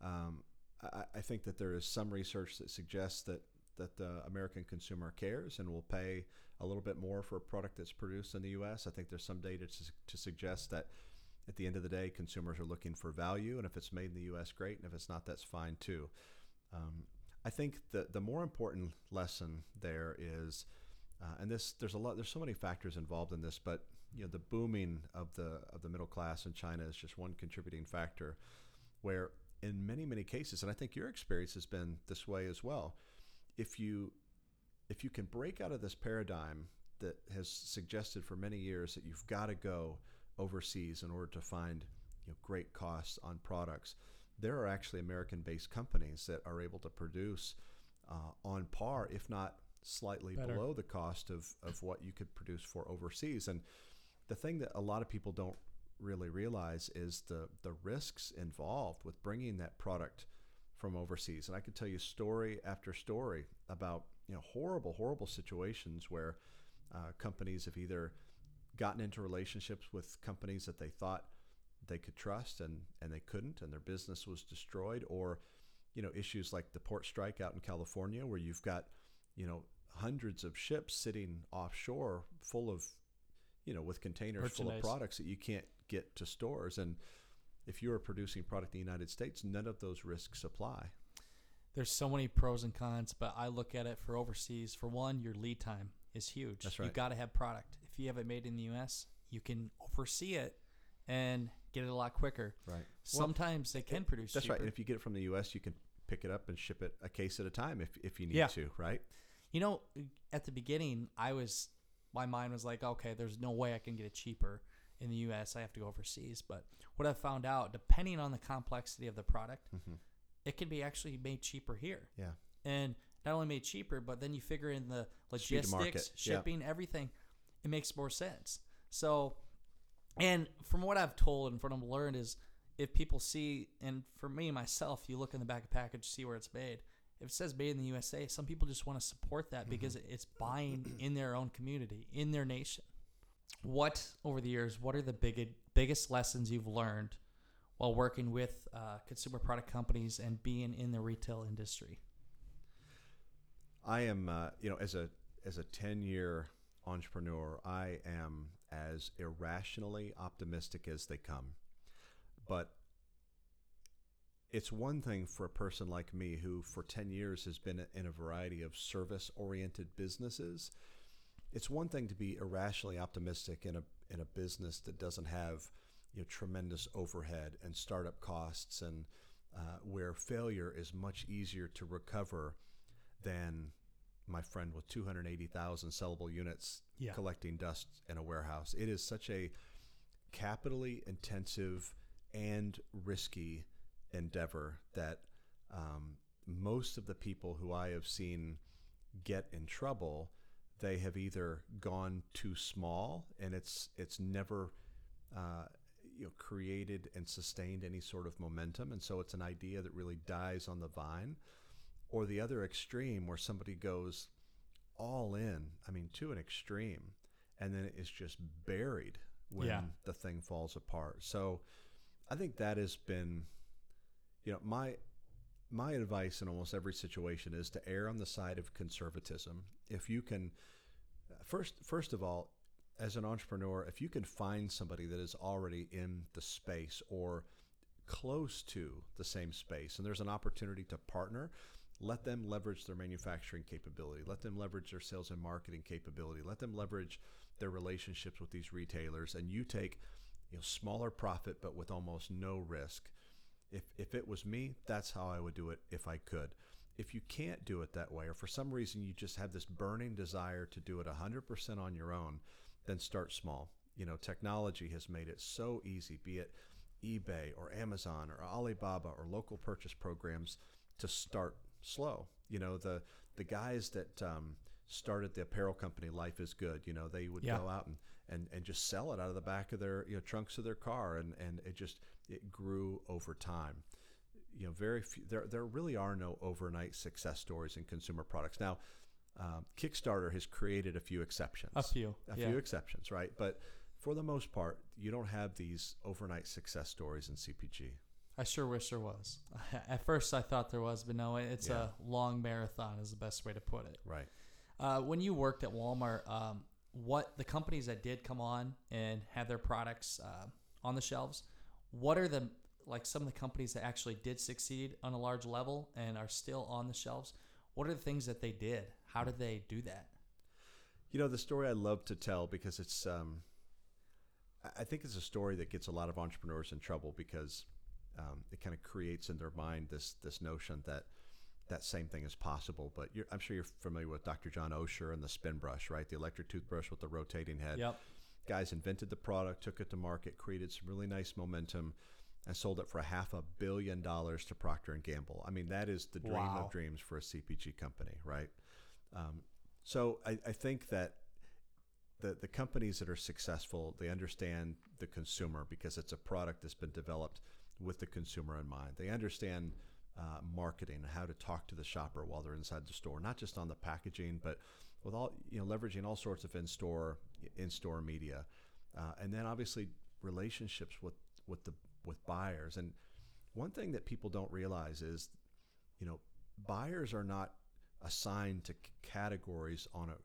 um, I, I think that there is some research that suggests that that the American consumer cares and will pay a little bit more for a product that's produced in the U.S. I think there's some data to, to suggest that at the end of the day, consumers are looking for value, and if it's made in the U.S., great, and if it's not, that's fine too. Um, I think the the more important lesson there is, uh, and this there's a lot there's so many factors involved in this, but you know the booming of the of the middle class in China is just one contributing factor, where in many many cases, and I think your experience has been this way as well, if you if you can break out of this paradigm that has suggested for many years that you've got to go overseas in order to find you know, great costs on products, there are actually American-based companies that are able to produce uh, on par, if not slightly Better. below the cost of, of what you could produce for overseas. And the thing that a lot of people don't really realize is the the risks involved with bringing that product from overseas. And I could tell you story after story about you know horrible, horrible situations where uh, companies have either gotten into relationships with companies that they thought they could trust and and they couldn't, and their business was destroyed, or you know issues like the port strike out in California, where you've got you know hundreds of ships sitting offshore full of you know with containers full of products that you can't get to stores and if you are producing product in the United States, none of those risks apply. There's so many pros and cons, but I look at it for overseas. For one, your lead time is huge. That's right. You got to have product. If you have it made in the U.S., you can oversee it and get it a lot quicker. Right. Sometimes they can produce. That's right. And if you get it from the U.S., you can pick it up and ship it a case at a time if, if you need Yeah. to, right? You know, at the beginning, I was my mind was like, okay, there's no way I can get it cheaper in the U.S. I have to go overseas. But what I found out, depending on the complexity of the product, Mhm. it can be actually made cheaper here. Yeah. And not only made cheaper, but then you figure in the Speed to market, logistics, yeah. shipping, everything. It makes more sense. So, and from what I've told and from what I've learned is, if people see, and for me myself, you look in the back of the package, see where it's made. If it says made in the USA, some people just want to support that because Mm-hmm. it's buying in their own community, in their nation. What over the years? What are the big, biggest lessons you've learned while working with uh, consumer product companies and being in the retail industry? I am, uh, you know, as a as a ten year entrepreneur, I am as irrationally optimistic as they come. But it's one thing for a person like me who, for ten years, has been in a variety of service oriented businesses. It's one thing to be irrationally optimistic in a in a business that doesn't have you know tremendous overhead and startup costs and uh, where failure is much easier to recover than my friend with 280,000 sellable units Yeah. collecting dust in a warehouse. It is such a capitally intensive and risky endeavor that um, most of the people who I have seen get in trouble, they have either gone too small and it's it's never uh, you know created and sustained any sort of momentum, and so it's an idea that really dies on the vine, or the other extreme where somebody goes all in. I mean, to an extreme, and then it is just buried when Yeah. the thing falls apart. So, I think that has been, you know, my my advice in almost every situation is to err on the side of conservatism. If you can, first first of all, as an entrepreneur, if you can find somebody that is already in the space or close to the same space, and there's an opportunity to partner, let them leverage their manufacturing capability. Let them leverage their sales and marketing capability. Let them leverage their relationships with these retailers, and you take you know smaller profit but with almost no risk. If if it was me, that's how I would do it if I could. If you can't do it that way, or for some reason you just have this burning desire to do it 100% on your own, then start small. You know, technology has made it so easy, be it eBay or Amazon or Alibaba or local purchase programs, to start slow. You know, the the guys that um, started the apparel company Life is Good, you know, they would Yeah. go out and, and, and just sell it out of the back of their you know trunks of their car, and, and it just it grew over time. You know, very few, there there really are no overnight success stories in consumer products. Now, Um, Kickstarter has created a few exceptions. A few, A yeah. few exceptions, right? But for the most part, you don't have these overnight success stories in CPG. I sure wish there was. (laughs) At first, I thought there was, but no, it's Yeah. a long marathon. Is the best way to put it. Right. Uh, when you worked at Walmart, um, what the companies that did come on and have their products uh, on the shelves, what are the like some of the companies that actually did succeed on a large level and are still on the shelves? What are the things that they did? How did they do that? You know, the story I love to tell because it's, um, I- think it's a story that gets a lot of entrepreneurs in trouble because um, it kind of creates in their mind this this notion that that same thing is possible. But you're, I'm sure you're familiar with Dr. John Osher and the SpinBrush, right? The electric toothbrush with the rotating head. Yep. Guys invented the product, took it to market, created some really nice momentum, and sold it for a half a billion dollars to Procter and Gamble. I mean, that is the dream Wow. of dreams for a CPG company, right? Um, so I, I think that the the companies that are successful, they understand the consumer because it's a product that's been developed with the consumer in mind. They understand uh, marketing, how to talk to the shopper while they're inside the store, not just on the packaging, but with all you know, leveraging all sorts of in-store in-store media, uh, and then obviously relationships with with the with buyers. And one thing that people don't realize is, you know, buyers are not assigned to categories on a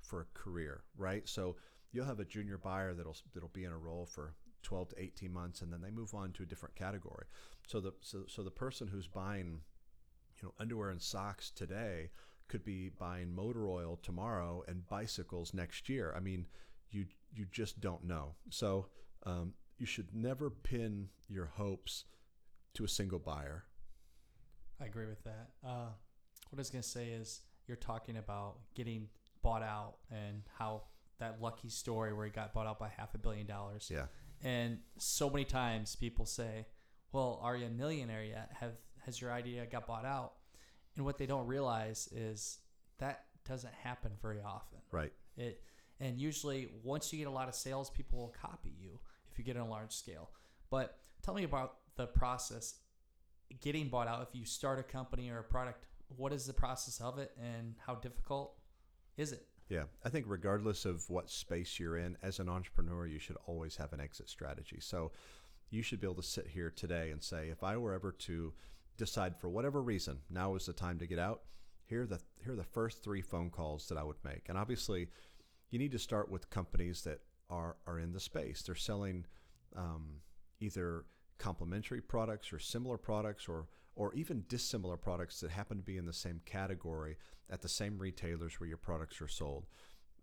for a career, right? So you'll have a junior buyer that'll that'll be in a role for 12 to 18 months and then they move on to a different category. So the so, so the person who's buying you know underwear and socks today could be buying motor oil tomorrow and bicycles next year. I mean, you you just don't know. So um, you should never pin your hopes to a single buyer. I agree with that. Uh, what I was gonna say is you're talking about getting bought out and how that lucky story where he got bought out by half a billion dollars. Yeah. And so many times people say, "Well, are you a millionaire yet? Have has your idea got bought out?" And what they don't realize is that doesn't happen very often. Right. It and usually once you get a lot of sales, people will copy you if you get on a large scale. But tell me about the process getting bought out. If you start a company or a product, what is the process of it, and how difficult is it? Yeah, I think regardless of what space you're in, as an entrepreneur, you should always have an exit strategy. So you should be able to sit here today and say, if I were ever to decide for whatever reason, now is the time to get out. Here are the here are the first three phone calls that I would make, and obviously, you need to start with companies that are are in the space. They're selling um, either complementary products or similar products or or even dissimilar products that happen to be in the same category at the same retailers where your products are sold.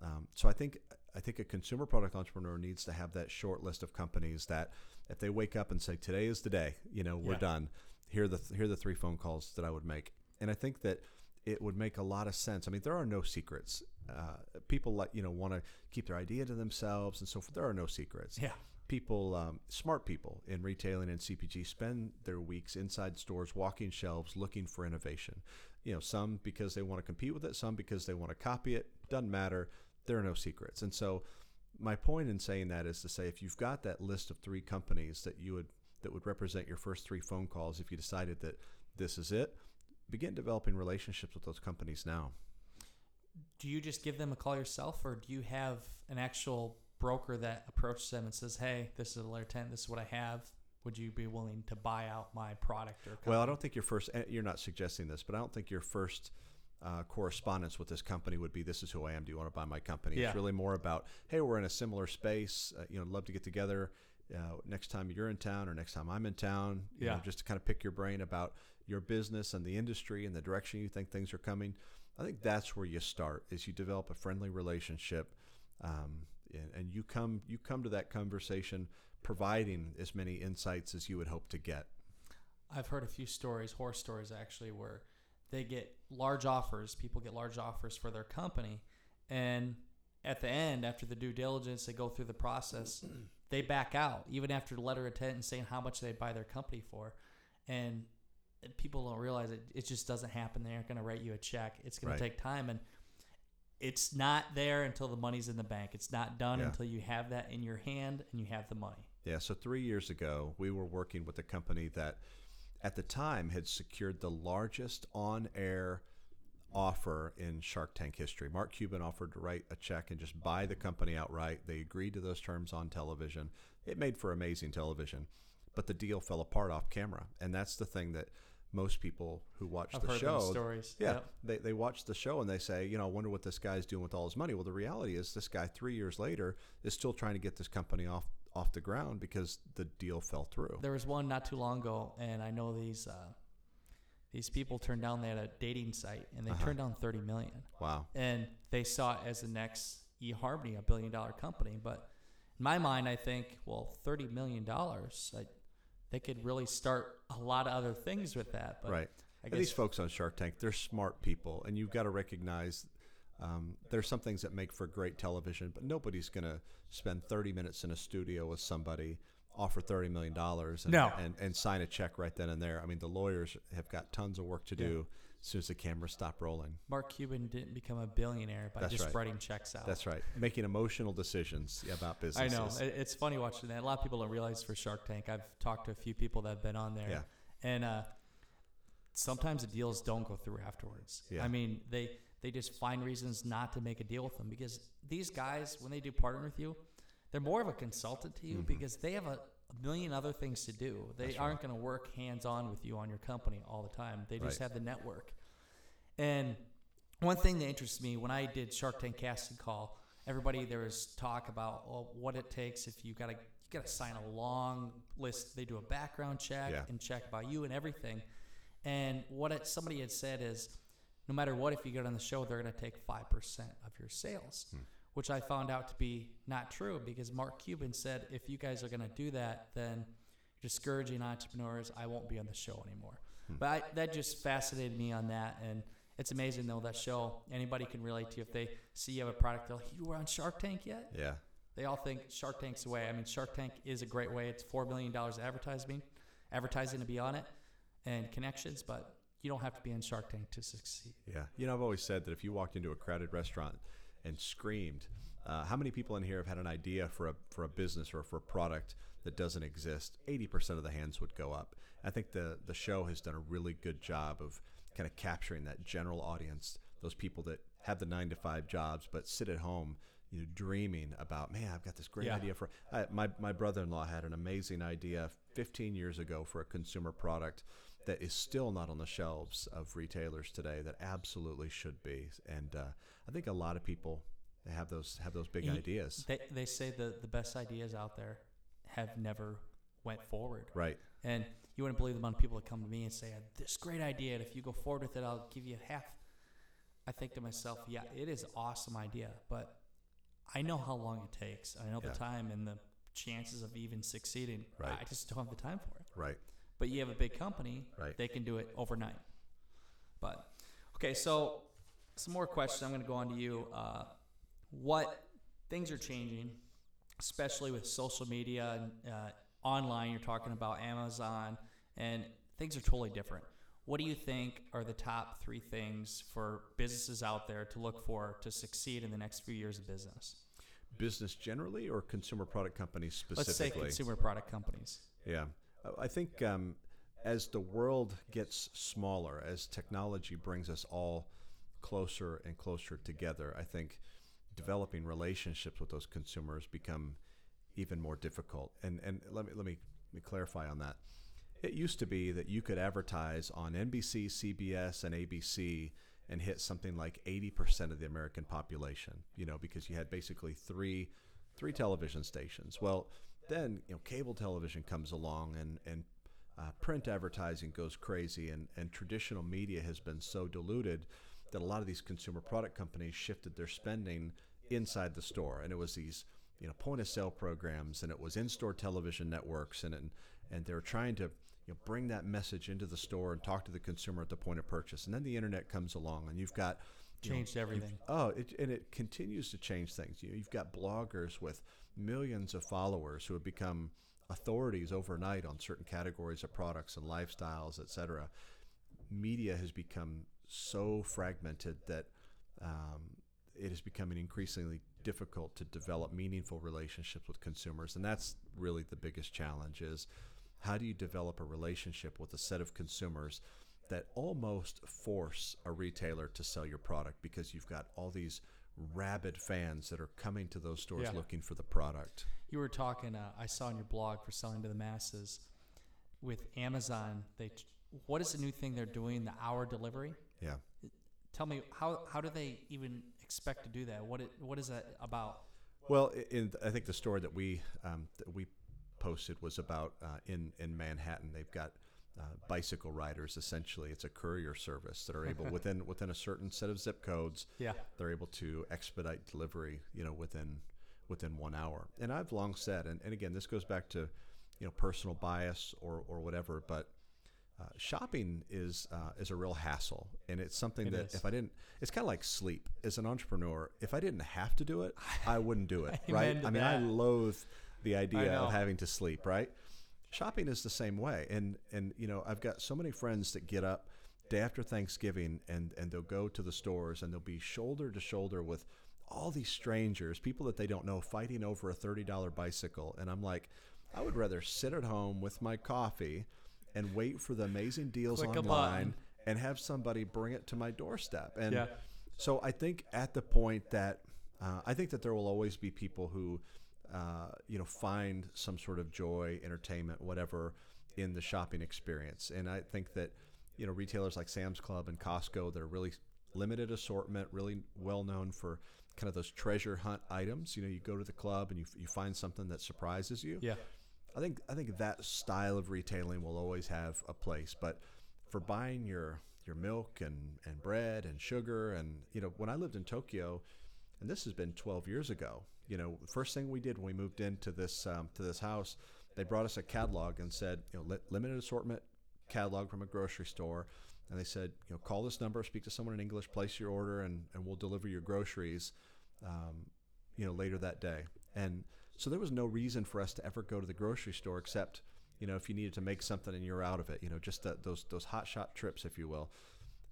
Um, so I think I think a consumer product entrepreneur needs to have that short list of companies that if they wake up and say today is the day, you know, we're Yeah. done. Here are the here are the three phone calls that I would make, and I think that it would make a lot of sense. I mean, there are no secrets. Uh, people like you know want to keep their idea to themselves and so forth. There are no secrets Yeah. people, um, smart people in retailing and CPG, spend their weeks inside stores, walking shelves, looking for innovation. You know, some because they want to compete with it, some because they want to copy it. Doesn't matter. There are no secrets. And so, my point in saying that is to say, if you've got that list of three companies that you would that would represent your first three phone calls, if you decided that this is it, begin developing relationships with those companies now. Do you just give them a call yourself, or do you have an actual broker that approaches them and says, "Hey, this is a letter ten. This is what I have. Would you be willing to buy out my product or?" Company? Well, I don't think your first, eh, you're not suggesting this, but I don't think your first uh, correspondence with this company would be, this is who I am. Do you want to buy my company? Yeah. It's really more about, hey, we're in a similar space. Uh, you know, love to get together uh, next time you're in town or next time I'm in town. You Yeah. know, just to kind of pick your brain about your business and the industry and the direction you think things are coming. I think that's where you start is you develop a friendly relationship. Um, and, and you come you come to that conversation providing as many insights as you would hope to get. I've heard a few stories, horror stories actually, where they get large offers. People get large offers for their company, and at the end, after the due diligence, they go through the process. (clears throat) They back out, even after letter of intent and saying how much they buy their company for, and people don't realize it. It just doesn't happen. They aren't going to write you a check. It's going Right. to take time, and it's not there until the money's in the bank. It's not done Yeah. until you have that in your hand and you have the money. Yeah, so three years ago, we were working with a company that at the time had secured the largest on air offer in Shark Tank history. Mark Cuban offered to write a check and just buy the company outright. They agreed to those terms on television. It made for amazing television, but the deal fell apart off camera, and that's the thing that most people who watch I've the heard show, stories. yeah, Yep. they they watch the show and they say, you know, I wonder what this guy's doing with all his money. Well, the reality is, this guy three years later is still trying to get this company off off the ground because the deal fell through. There was one not too long ago, and I know these uh, these people turned down. They had a dating site, and they Uh-huh. turned down thirty million, Wow. and they saw it as the next eHarmony, a billion dollar company. But in my mind, I think, well, thirty million dollars, they could really start a lot of other things with that. But right. I And these folks on Shark Tank, they're smart people, and you've got to recognize um, there's some things that make for great television, but nobody's going to spend 30 minutes in a studio with somebody, offer 30 million dollars, and, No. and and sign a check right then and there. I mean, the lawyers have got tons of work to do as soon as the camera stopped rolling. Mark Cuban didn't become a billionaire by That's just right. writing checks out. That's right, making emotional decisions about (laughs) businesses. I know. It's funny watching that. A lot of people don't realize for Shark Tank, I've talked to a few people that have been on there. Yeah. And uh, sometimes the deals don't go through afterwards. Yeah. I mean, they, they just find reasons not to make a deal with them because these guys, when they do partner with you, they're more of a consultant to you because they have a, a million other things to do. They. That's aren't going to work hands on with you on your company all the time. They just Right. have the network. And one thing that interests me when I did Shark Tank casting call, everybody there was talk about well, what it takes if you gotta you gotta sign a long list. They do a background check Yeah. and check about you and everything. And what it, somebody had said is, no matter what, if you get on the show, they're gonna take five percent of your sales, hmm. Which I found out to be not true because Mark Cuban said if you guys are gonna do that, then discouraging entrepreneurs. I won't be on the show anymore. Hmm. But I, that just fascinated me on that, and it's amazing though that show. Anybody can relate to if they see you have a product. They're like, "You were on Shark Tank yet?" Yeah, They all think Shark Tank's the way. I mean, Shark Tank is a great way. It's four million dollars advertising, advertising to be on it, and connections. But you don't have to be on Shark Tank to succeed. yeah. You know, I've always said that if you walked into a crowded restaurant and screamed, uh, how many people in here have had an idea for a for a business or for a product that doesn't exist? Eighty percent of the hands would go up. I think the the show has done a really good job of kind of capturing that general audience, those people that have the nine to five jobs but sit at home, you know, dreaming about, man, I've got this great Yeah. idea for. I, my my brother-in-law had an amazing idea 15 years ago for a consumer product that is still not on the shelves of retailers today that absolutely should be. And uh, I think a lot of people have those have those big ideas. They they say the the best ideas out there have never went forward. Right. And you wouldn't believe the amount of people that come to me and say, I have this great idea, and if you go forward with it, I'll give you half. I think to myself, yeah, it is an awesome idea, but I know how long it takes. I know Yeah. the time and the chances of even succeeding. Right. I just don't have the time for it. Right. But you have a big company, Right. they can do it overnight. But, okay, so some more questions. I'm going to go on to you. Uh, what things are changing, especially with social media and uh, online? You're talking about Amazon, and things are totally different. What do you think are the top three things for businesses out there to look for to succeed in the next few years of business? Business generally or consumer product companies specifically? Let's say consumer product companies. Yeah, I think um, as the world gets smaller, as technology brings us all closer and closer together, I think developing relationships with those consumers become even more difficult. And and let me let me, let me clarify on that. It used to be that you could advertise on NBC, CBS, and ABC and hit something like 80% of the American population, you know, because you had basically three three television stations. Well, then, you know, cable television comes along and and uh, print advertising goes crazy and, and traditional media has been so diluted that a lot of these consumer product companies shifted their spending inside the store and it was these you know point of sale programs and it was in-store television networks and and, and they were trying to you know, bring that message into the store and talk to the consumer at the point of purchase and then the internet comes along and you've got Changed you've- everything. Oh, it, and it continues to change things. You know, you've got bloggers with millions of followers who have become authorities overnight on certain categories of products and lifestyles, et cetera. Media has become so fragmented that um, it is becoming increasingly difficult to develop meaningful relationships with consumers, and that's really the biggest challenge: is how do you develop a relationship with a set of consumers that almost force a retailer to sell your product because you've got all these rabid fans that are coming to those stores Yeah. looking for the product. You were talking. Uh, I saw on your blog for selling to the masses with Amazon. They what is the new thing they're doing? The hour delivery. Yeah. Tell me how how do they even expect to do that? What it, what is that about? Well, i- in I think the story that we um, that we posted was about uh, in in Manhattan. They've got uh, bicycle riders. Essentially, it's a courier service that are able (laughs) within within a certain set of zip codes. Yeah. they're able to expedite delivery. You know, within within one hour. And I've long said, and, and again, this goes back to you know personal bias or or whatever, but. Uh, shopping is uh, is a real hassle, and it's something It that is. if I didn't, it's kind of like sleep. As an entrepreneur, if I didn't have to do it, (laughs) I wouldn't do it. right? I mean, I loathe the idea of having to sleep. Right? Shopping is the same way, and and you know, I've got so many friends that get up day after Thanksgiving, and and they'll go to the stores, and they'll be shoulder to shoulder with all these strangers, people that they don't know, fighting over a thirty dollar bicycle, and I'm like, I would rather sit at home with my coffee and wait for the amazing deals Click online and have somebody bring it to my doorstep. And Yeah. so I think at the point that uh, I think that there will always be people who, uh, you know, find some sort of joy, entertainment, whatever, in the shopping experience. And I think that you know retailers like Sam's Club and Costco, they're really limited assortment, really well known for kind of those treasure hunt items. You know, you go to the club and you, you find something that surprises you. Yeah. I think I think that style of retailing will always have a place, but for buying your your milk and, and bread and sugar and you know when I lived in Tokyo, and this has been 12 years ago. You know, first thing we did when we moved into this um, to this house, they brought us a catalog and said, you know, li- limited assortment catalog from a grocery store, and they said, you know, call this number, speak to someone in English, place your order, and and we'll deliver your groceries, um, you know, later that day. And so there was no reason for us to ever go to the grocery store except, you know, if you needed to make something and you're out of it, you know, just those those hot shot trips, if you will.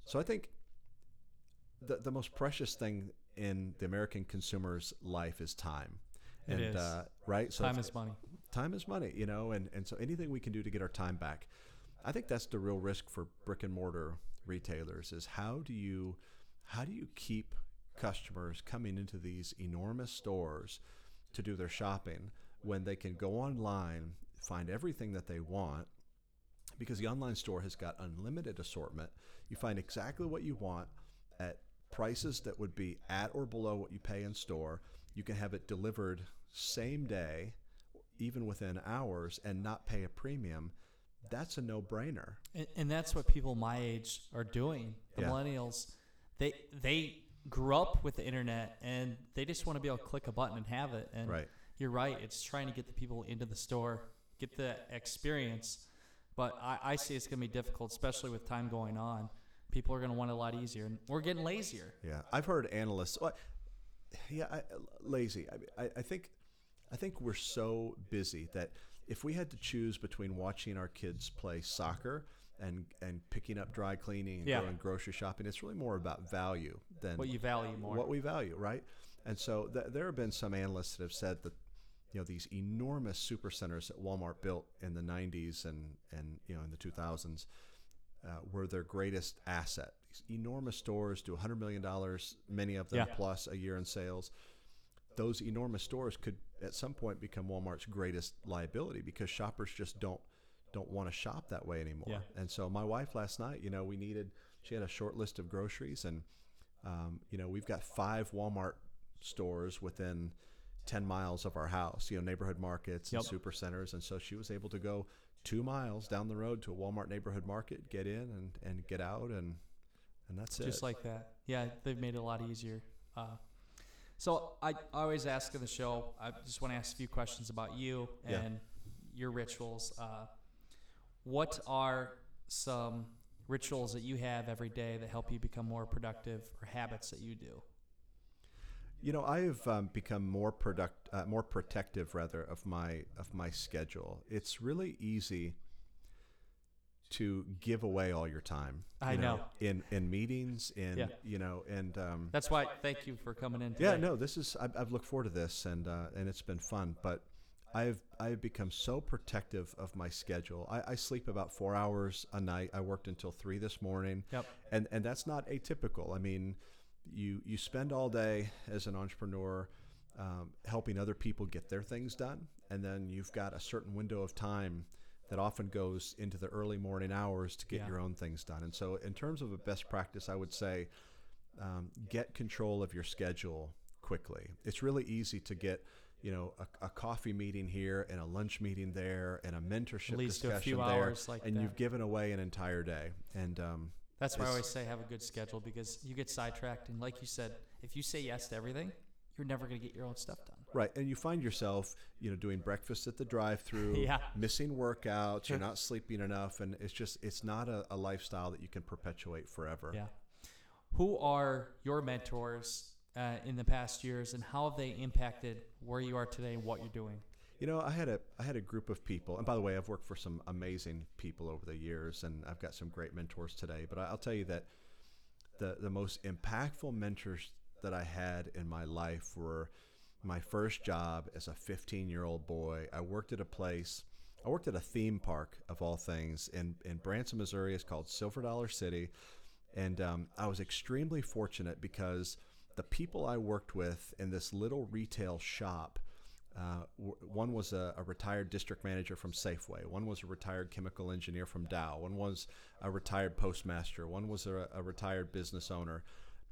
So I think the the most precious thing in the American consumer's life is time. And is. Uh, right, so Time is money. time is money, you know, and, and so anything we can do to get our time back. I think that's the real risk for brick and mortar retailers is how do you how do you keep customers coming into these enormous stores to do their shopping when they can go online, find everything that they want because the online store has got unlimited assortment. You find exactly what you want at prices that would be at or below what you pay in store. You can have it delivered same day, even within hours, and not pay a premium. That's a no brainer. And, and that's what people my age are doing. The Yeah. millennials, they they grew up with the internet and they just want to be able to click a button and have it. And Right. you're right. It's trying to get the people into the store, get the experience. But I, I see it's going to be difficult, especially with time going on. People are going to want it a lot easier, and we're getting lazier. Yeah, I've heard analysts. Well, yeah, I, lazy. I, I, I think, I think we're so busy that if we had to choose between watching our kids play soccer and and picking up dry cleaning and Yeah. going grocery shopping, it's really more about value than What you value more. what we value, right? And so th- there have been some analysts that have said that you know these enormous super centers that Walmart built in the 90s and and you know in the 2000s uh, were their greatest asset. These enormous stores do 100 million dollars, many of them Yeah. plus a year in sales. Those enormous stores could at some point become Walmart's greatest liability because shoppers just don't don't want to shop that way anymore. Yeah. And so my wife last night, you know, we needed she had a short list of groceries and um, you know, we've got five Walmart stores within 10 miles of our house, you know, neighborhood markets and Yep. super centers. And so she was able to go two miles down the road to a Walmart neighborhood market, get in and, and get out. And, and that's just it. Just like that. Yeah, they've made it a lot easier. Uh, so I I always ask in the show. I just want to ask a few questions about you Yeah. and your rituals. Uh, what are some rituals that you have every day that help you become more productive, or habits that you do? You know, I have um, become more product, uh, more protective rather of my of my schedule. It's really easy to give away all your time. I you know. in in meetings, in Yeah. you know, and um, That's why. Thank you for coming in. Today. yeah, no, this is I've, I've looked forward to this, and uh, and it's been fun. But I've I've become so protective of my schedule. I, I sleep about four hours a night. I worked until three this morning, Yep. and and that's not atypical. I mean, you you spend all day as an entrepreneur um, helping other people get their things done, and then you've got a certain window of time that often goes into the early morning hours to get Yeah. your own things done. And so, in terms of a best practice, I would say um, get control of your schedule quickly. It's really easy to get you know a, a coffee meeting here and a lunch meeting there and a mentorship leads to a discussion few there, hours like and that. you've given away an entire day. And um, That's why I always say have a good schedule because you get sidetracked. And like you said, if you say yes to everything, you're never going to get your own stuff done. Right, and you find yourself, you know, doing breakfast at the drive-through, (laughs) Yeah. missing workouts, you're (laughs) not sleeping enough, and it's just it's not a, a lifestyle that you can perpetuate forever. Yeah. Who are your mentors uh, in the past years and how have they impacted where you are today and what you're doing? You know, I had a I had a group of people, and by the way, I've worked for some amazing people over the years, and I've got some great mentors today. But I'll tell you that the the most impactful mentors that I had in my life were my first job as a 15 year old boy. I worked at a place. I worked at a theme park of all things in in Branson, Missouri. It's called Silver Dollar City, and um, I was extremely fortunate because the people I worked with in this little retail shop. Uh, one was a, a retired district manager from Safeway. One was a retired chemical engineer from Dow. One was a retired postmaster. One was a, a retired business owner.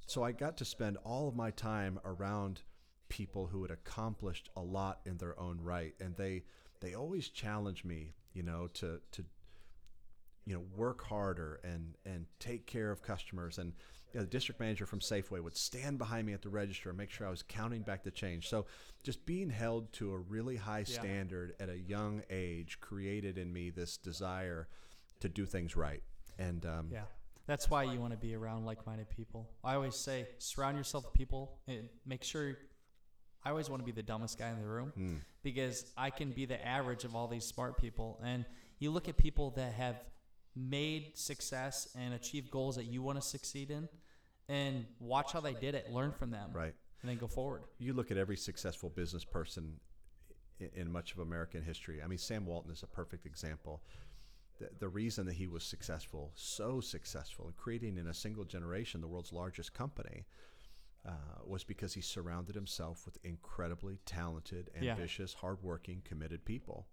So I got to spend all of my time around people who had accomplished a lot in their own right, and they they always challenged me, you know, to to you know work harder and and take care of customers and you know, the district manager from Safeway would stand behind me at the register and make sure I was counting back the change. So just being held to a really high Yeah. standard at a young age created in me this desire to do things right. And um, Yeah. That's why you want to be around like minded people. I always say surround yourself with people and make sure. I always want to be the dumbest guy in the room mm, because I can be the average of all these smart people. And you look at people that have made success and achieved goals that you want to succeed in and watch how they did it, learn from them, right. and then go forward. you look at every successful business person in, in much of American history. I mean, Sam Walton is a perfect example. The, the reason that he was successful, so successful, in creating in a single generation the world's largest company, uh, was because he surrounded himself with incredibly talented, Yeah. ambitious, hardworking, committed people.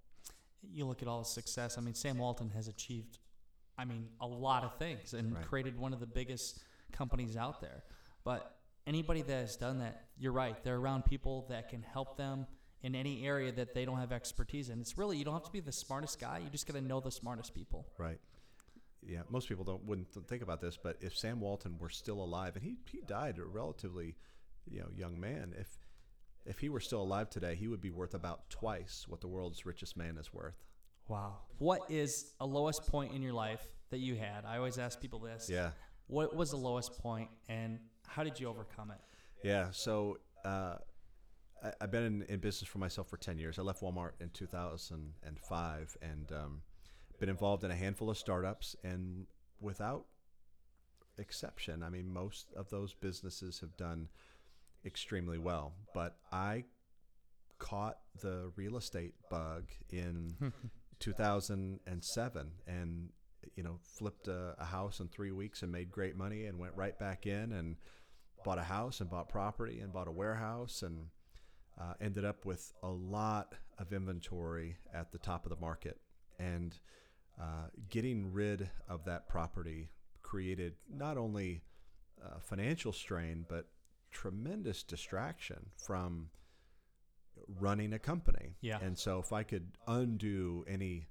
You look at all his success. I mean, Sam Walton has achieved, I mean, a lot of things and Right. created one of the biggest companies out there. But anybody that has done that, you're right. They're around people that can help them in any area that they don't have expertise in. It's really you don't have to be the smartest guy. You just got to know the smartest people. Right. Yeah, most people don't wouldn't think about this, but if Sam Walton were still alive, and he he died a relatively, you know, young man, if if he were still alive today, he would be worth about twice what the world's richest man is worth. Wow. What is a lowest point in your life that you had? I always ask people this. Yeah, What was the lowest point and how did you overcome it? yeah. So uh, I, I've been in, in business for myself for ten years. I left Walmart in two thousand and five, and um, been involved in a handful of startups, and without exception, I mean, most of those businesses have done extremely well. But I caught the real estate bug in (laughs) 2007 and you know flipped a, a house in three weeks and made great money and went right back in and bought a house and bought property and bought a warehouse and uh, ended up with a lot of inventory at the top of the market and uh, getting rid of that property created not only uh, financial strain but tremendous distraction from running a company. Yeah. And so if I could undo any,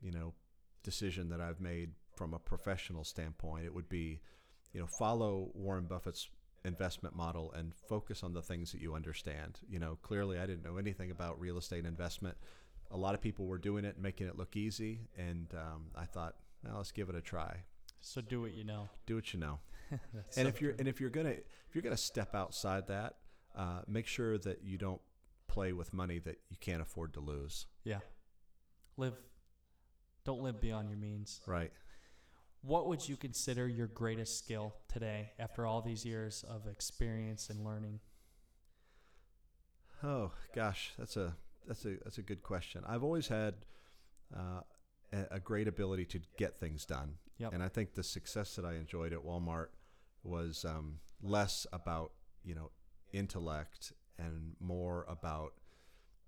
you know, decision that I've made from a professional standpoint, it would be, you know, follow Warren Buffett's investment model and focus on the things that you understand. You know, clearly I didn't know anything about real estate investment. A lot of people were doing it, making it look easy, and um, I thought, well, let's give it a try. So do what you know. Do what you know (laughs) and so if you're true. and if you're gonna if you're gonna step outside that, uh, make sure that you don't play with money that you can't afford to lose. yeah, live. Don't live beyond your means. Right. What would you consider your greatest skill today after all these years of experience and learning? Oh gosh, that's a that's a that's a good question. I've always had uh, a, a great ability to get things done, Yep. and I think the success that I enjoyed at Walmart was um, less about you know intellect and more about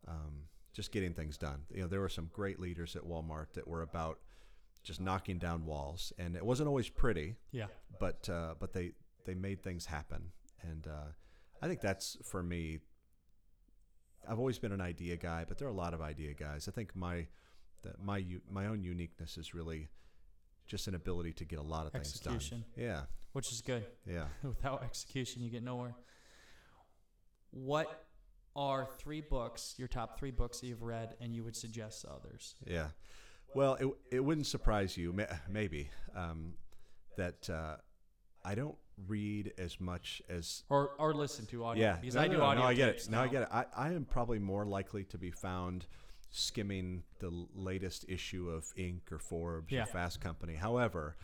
um, just getting things done. You know, there were some great leaders at Walmart that were about just knocking down walls, and it wasn't always pretty, Yeah. but uh, but they they made things happen, and uh, I think that's for me. I've always been an idea guy, but there are a lot of idea guys. I think my that my my own uniqueness is really just an ability to get a lot of things Execution. done. Yeah, Which is good. yeah. (laughs) Without execution, you get nowhere. What are three books, your top three books that you've read, and you would suggest to others? Yeah. Well, it, it wouldn't surprise you, maybe, um, that uh, I don't read as much as. Or, or listen to audio. Yeah. Because no, I no, do no, audio. No, I get it. Now I get it. I, I am probably more likely to be found skimming the latest issue of Inc. or Forbes Yeah. or Fast Company. However,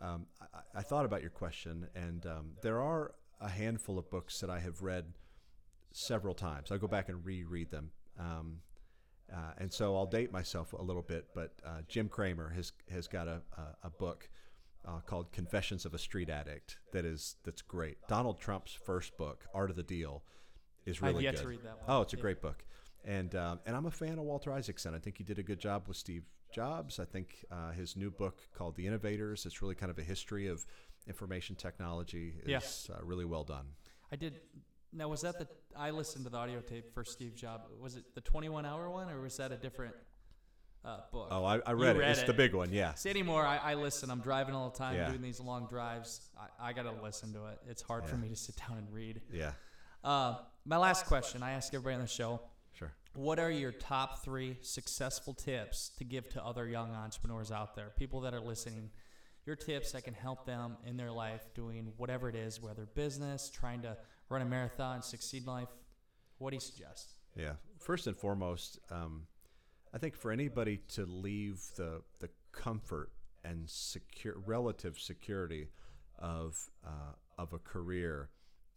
um, I, I thought about your question, and um, there are a handful of books that I have read several times. I'll go back and reread them. Um, uh, and so I'll date myself a little bit, but uh, Jim Cramer has has got a, a, a book uh, called Confessions of a Street Addict that is that's great. Donald Trump's first book, Art of the Deal, is I've really yet good. to read that one. Oh, it's a Yeah. great book, and um, and I'm a fan of Walter Isaacson. I think he did a good job with Steve Jobs. I think uh, his new book called The Innovators. It's really kind of a history of information technology. Yeah. Is uh, really well done. I did. Now, was that the. I listened to the audio tape for Steve Jobs. Was it the 21 hour one, or was that a different uh, book? Oh, I, I read it. read It's it. the big one. Yeah. See anymore, I, I listen. I'm driving all the time, Yeah. doing these long drives. I, I got to listen to it. It's hard for me to sit down and read. Yeah. Uh, my last question I ask everybody on the show Sure. What are your top three successful tips to give to other young entrepreneurs out there, people that are listening? Your tips that can help them in their life doing whatever it is, whether business, trying to run a marathon, succeed in life. What do you suggest? Yeah. First and foremost, um, I think for anybody to leave the the comfort and secure relative security of uh, of a career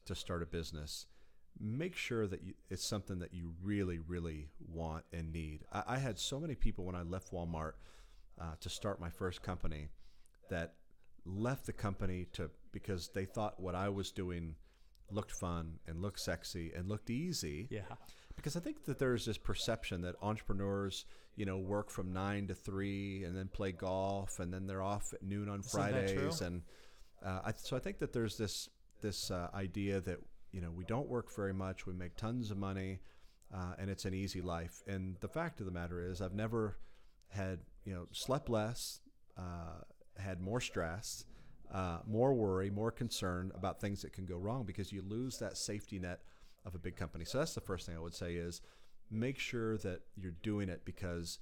to start a business, make sure that you, it's something that you really, really want and need. I, I had so many people when I left Walmart uh, to start my first company that left the company to because they thought what I was doing looked fun and looked sexy and looked easy Yeah. because I think that there's this perception that entrepreneurs, you know, work from nine to three and then play golf and then they're off at noon on Isn't Fridays, and uh, I, so I think that there's this this uh, idea that you know we don't work very much, we make tons of money, uh, and it's an easy life. And the fact of the matter is, I've never had you know slept less, uh, had more stress. Uh, more worry, more concern about things that can go wrong because you lose that safety net of a big company. So that's the first thing I would say is make sure that you're doing it because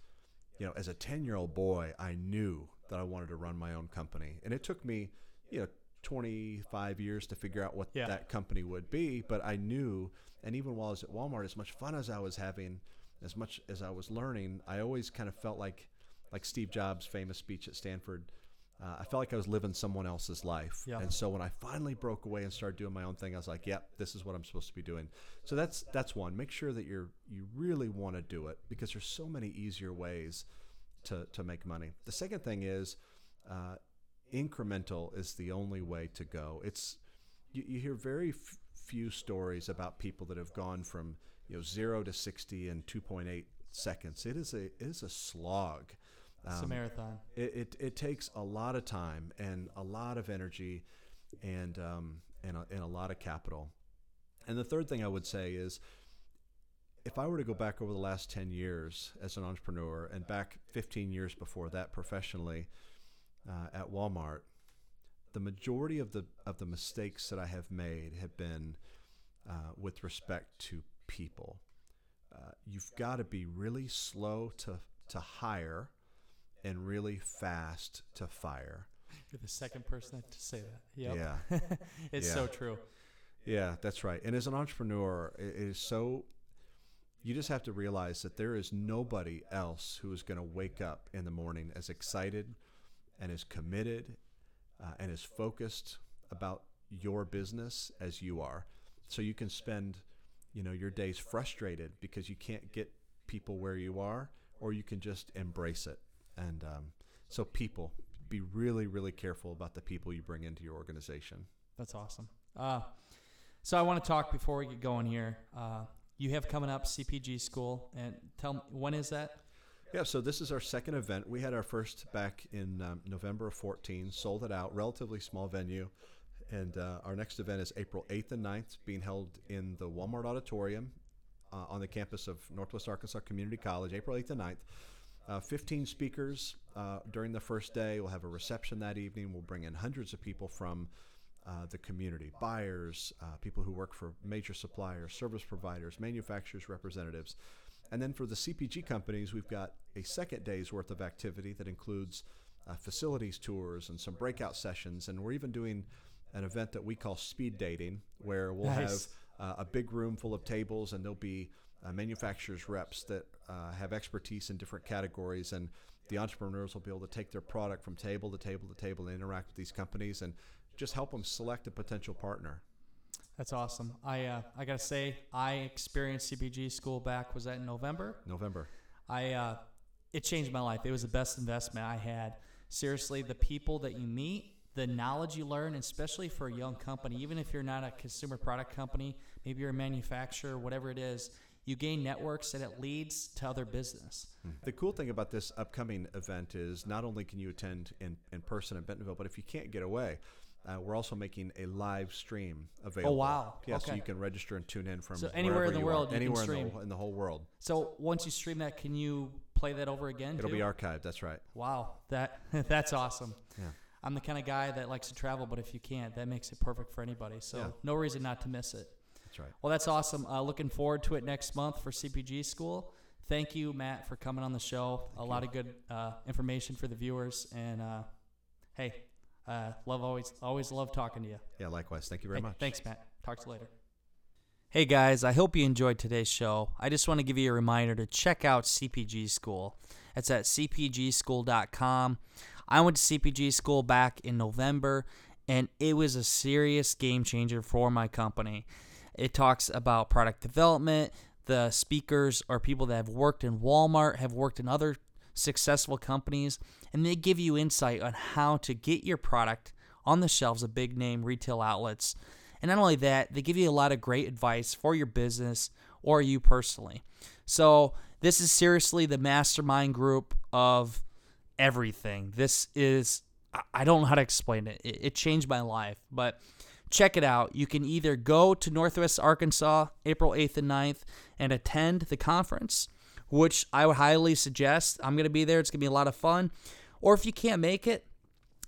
you know as a 10 year old boy I knew that I wanted to run my own company and it took me you know 25 years to figure out what Yeah. that company would be but I knew and even while I was at Walmart as much fun as I was having as much as I was learning I always kind of felt like like Steve Jobs famous speech at Stanford uh, I felt like I was living someone else's life. Yeah. And so when I finally broke away and started doing my own thing, I was like, "Yep, this is what I'm supposed to be doing." So that's that's one. Make sure that you're you really want to do it because there's so many easier ways to to make money. The second thing is uh, incremental is the only way to go. It's you, you hear very f- few stories about people that have gone from you know zero to sixty in 2.8 seconds. It is a it is a slog. It's a Um, marathon. it, it, it takes a lot of time and a lot of energy and um, and, a, and a lot of capital. And the third thing I would say is if I were to go back over the last 10 years as an entrepreneur and back 15 years before that professionally uh, at Walmart, the majority of the of the mistakes that I have made have been uh, with respect to people. Uh, you've got to be really slow to to hire and really fast to fire. You're the second person to say that. Yep. Yeah. (laughs) it's Yeah. so true. Yeah, that's right. And as an entrepreneur, it is so you just have to realize that there is nobody else who is going to wake up in the morning as excited and as committed uh, and as focused about your business as you are. So you can spend, you know, your days frustrated because you can't get people where you are, or you can just embrace it. And um, so, people, be really, really careful about the people you bring into your organization. That's awesome. Uh, so I want to talk before we get going here. Uh, you have coming up CPG school, and tell me when is that? Yeah, so this is our second event. We had our first back in um, November of 14, sold it out, relatively small venue. And uh, our next event is April 8th and 9th, being held in the Walmart Auditorium uh, on the campus of Northwest Arkansas Community College, April 8th and 9th. Uh, 15 speakers uh, during the first day. We'll have a reception that evening. We'll bring in hundreds of people from uh, the community buyers, uh, people who work for major suppliers, service providers, manufacturers, representatives. And then for the CPG companies, we've got a second day's worth of activity that includes uh, facilities tours and some breakout sessions. And we're even doing an event that we call speed dating, where we'll Nice. have uh, a big room full of tables and there'll be uh, manufacturers reps that uh, have expertise in different categories and the entrepreneurs will be able to take their product from table to table to table and interact with these companies and just help them select a potential partner That's awesome. I uh, I gotta say, I experienced CPG school back. Was that in November? november I uh, it changed my life. It was the best investment I had. Seriously, the people that you meet, the knowledge you learn, especially for a young company, even if you're not a consumer product company, maybe you're a manufacturer, whatever it is, you gain networks and it leads to other business. the cool thing about this upcoming event is not only can you attend in, in person in bentonville but if you can't get away uh, we're also making a live stream available. Oh, wow. Yeah, so you can register and tune in from So anywhere in the you world are, you can anywhere in the, in the whole world. So once you stream that, can you play that over again? It'll too? be archived. That's right. Wow, that (laughs) that's awesome. Yeah. I'm the kind of guy that likes to travel, but if you can't, that makes it perfect for anybody. So Yeah. no reason not to miss it. That's right. Well, that's awesome. Uh, looking forward to it next month for CPG school. Thank you, Matt, for coming on the show. a lot of good uh, information for the viewers, and uh, hey, uh, love always always love talking to you. Yeah, likewise. Thank you very Hey, much. Thanks, Matt. Talk to you later. Hey guys, I hope you enjoyed today's show. I just want to give you a reminder to check out CPG School. It's at cpgschool.com. I went to CPG School back in November, and it was a serious game changer for my company. It talks about product development. The speakers are people that have worked in Walmart, have worked in other successful companies, and they give you insight on how to get your product on the shelves of big name retail outlets. And not only that, they give you a lot of great advice for your business or you personally. So, this is seriously the mastermind group of everything. This is, I- don't know how to explain. It, it changed my life, but check it out. You can either go to Northwest Arkansas April 8th and 9th and attend the conference, which I would highly suggest. I'm going to be there. It's going to be a lot of fun. Or if you can't make it,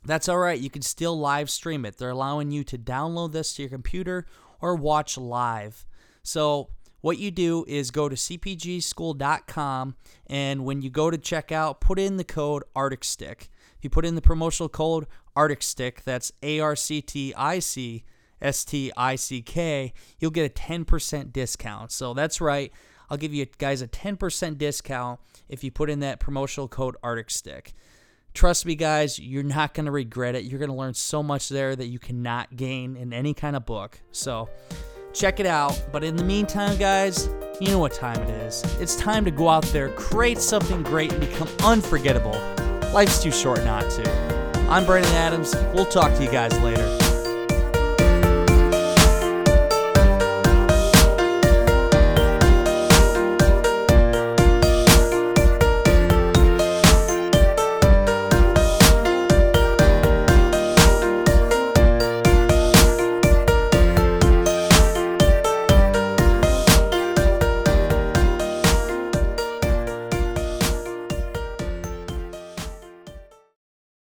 that's all right. You can still live stream it. They're allowing you to download this to your computer or watch live. So, what you do is go to cpgschool.com and when you go to checkout, put in the code Arctic Stick. If you put in the promotional code Arctic Stick, that's A R C T I C S T I C K, you'll get a 10% discount. So, that's right. I'll give you guys a 10% discount if you put in that promotional code Arctic Stick. Trust me, guys, you're not going to regret it. You're going to learn so much there that you cannot gain in any kind of book. So, check it out. But in the meantime, guys, you know what time it is. It's time to go out there, create something great, and become unforgettable. Life's too short not to. I'm Brandon Adams. We'll talk to you guys later.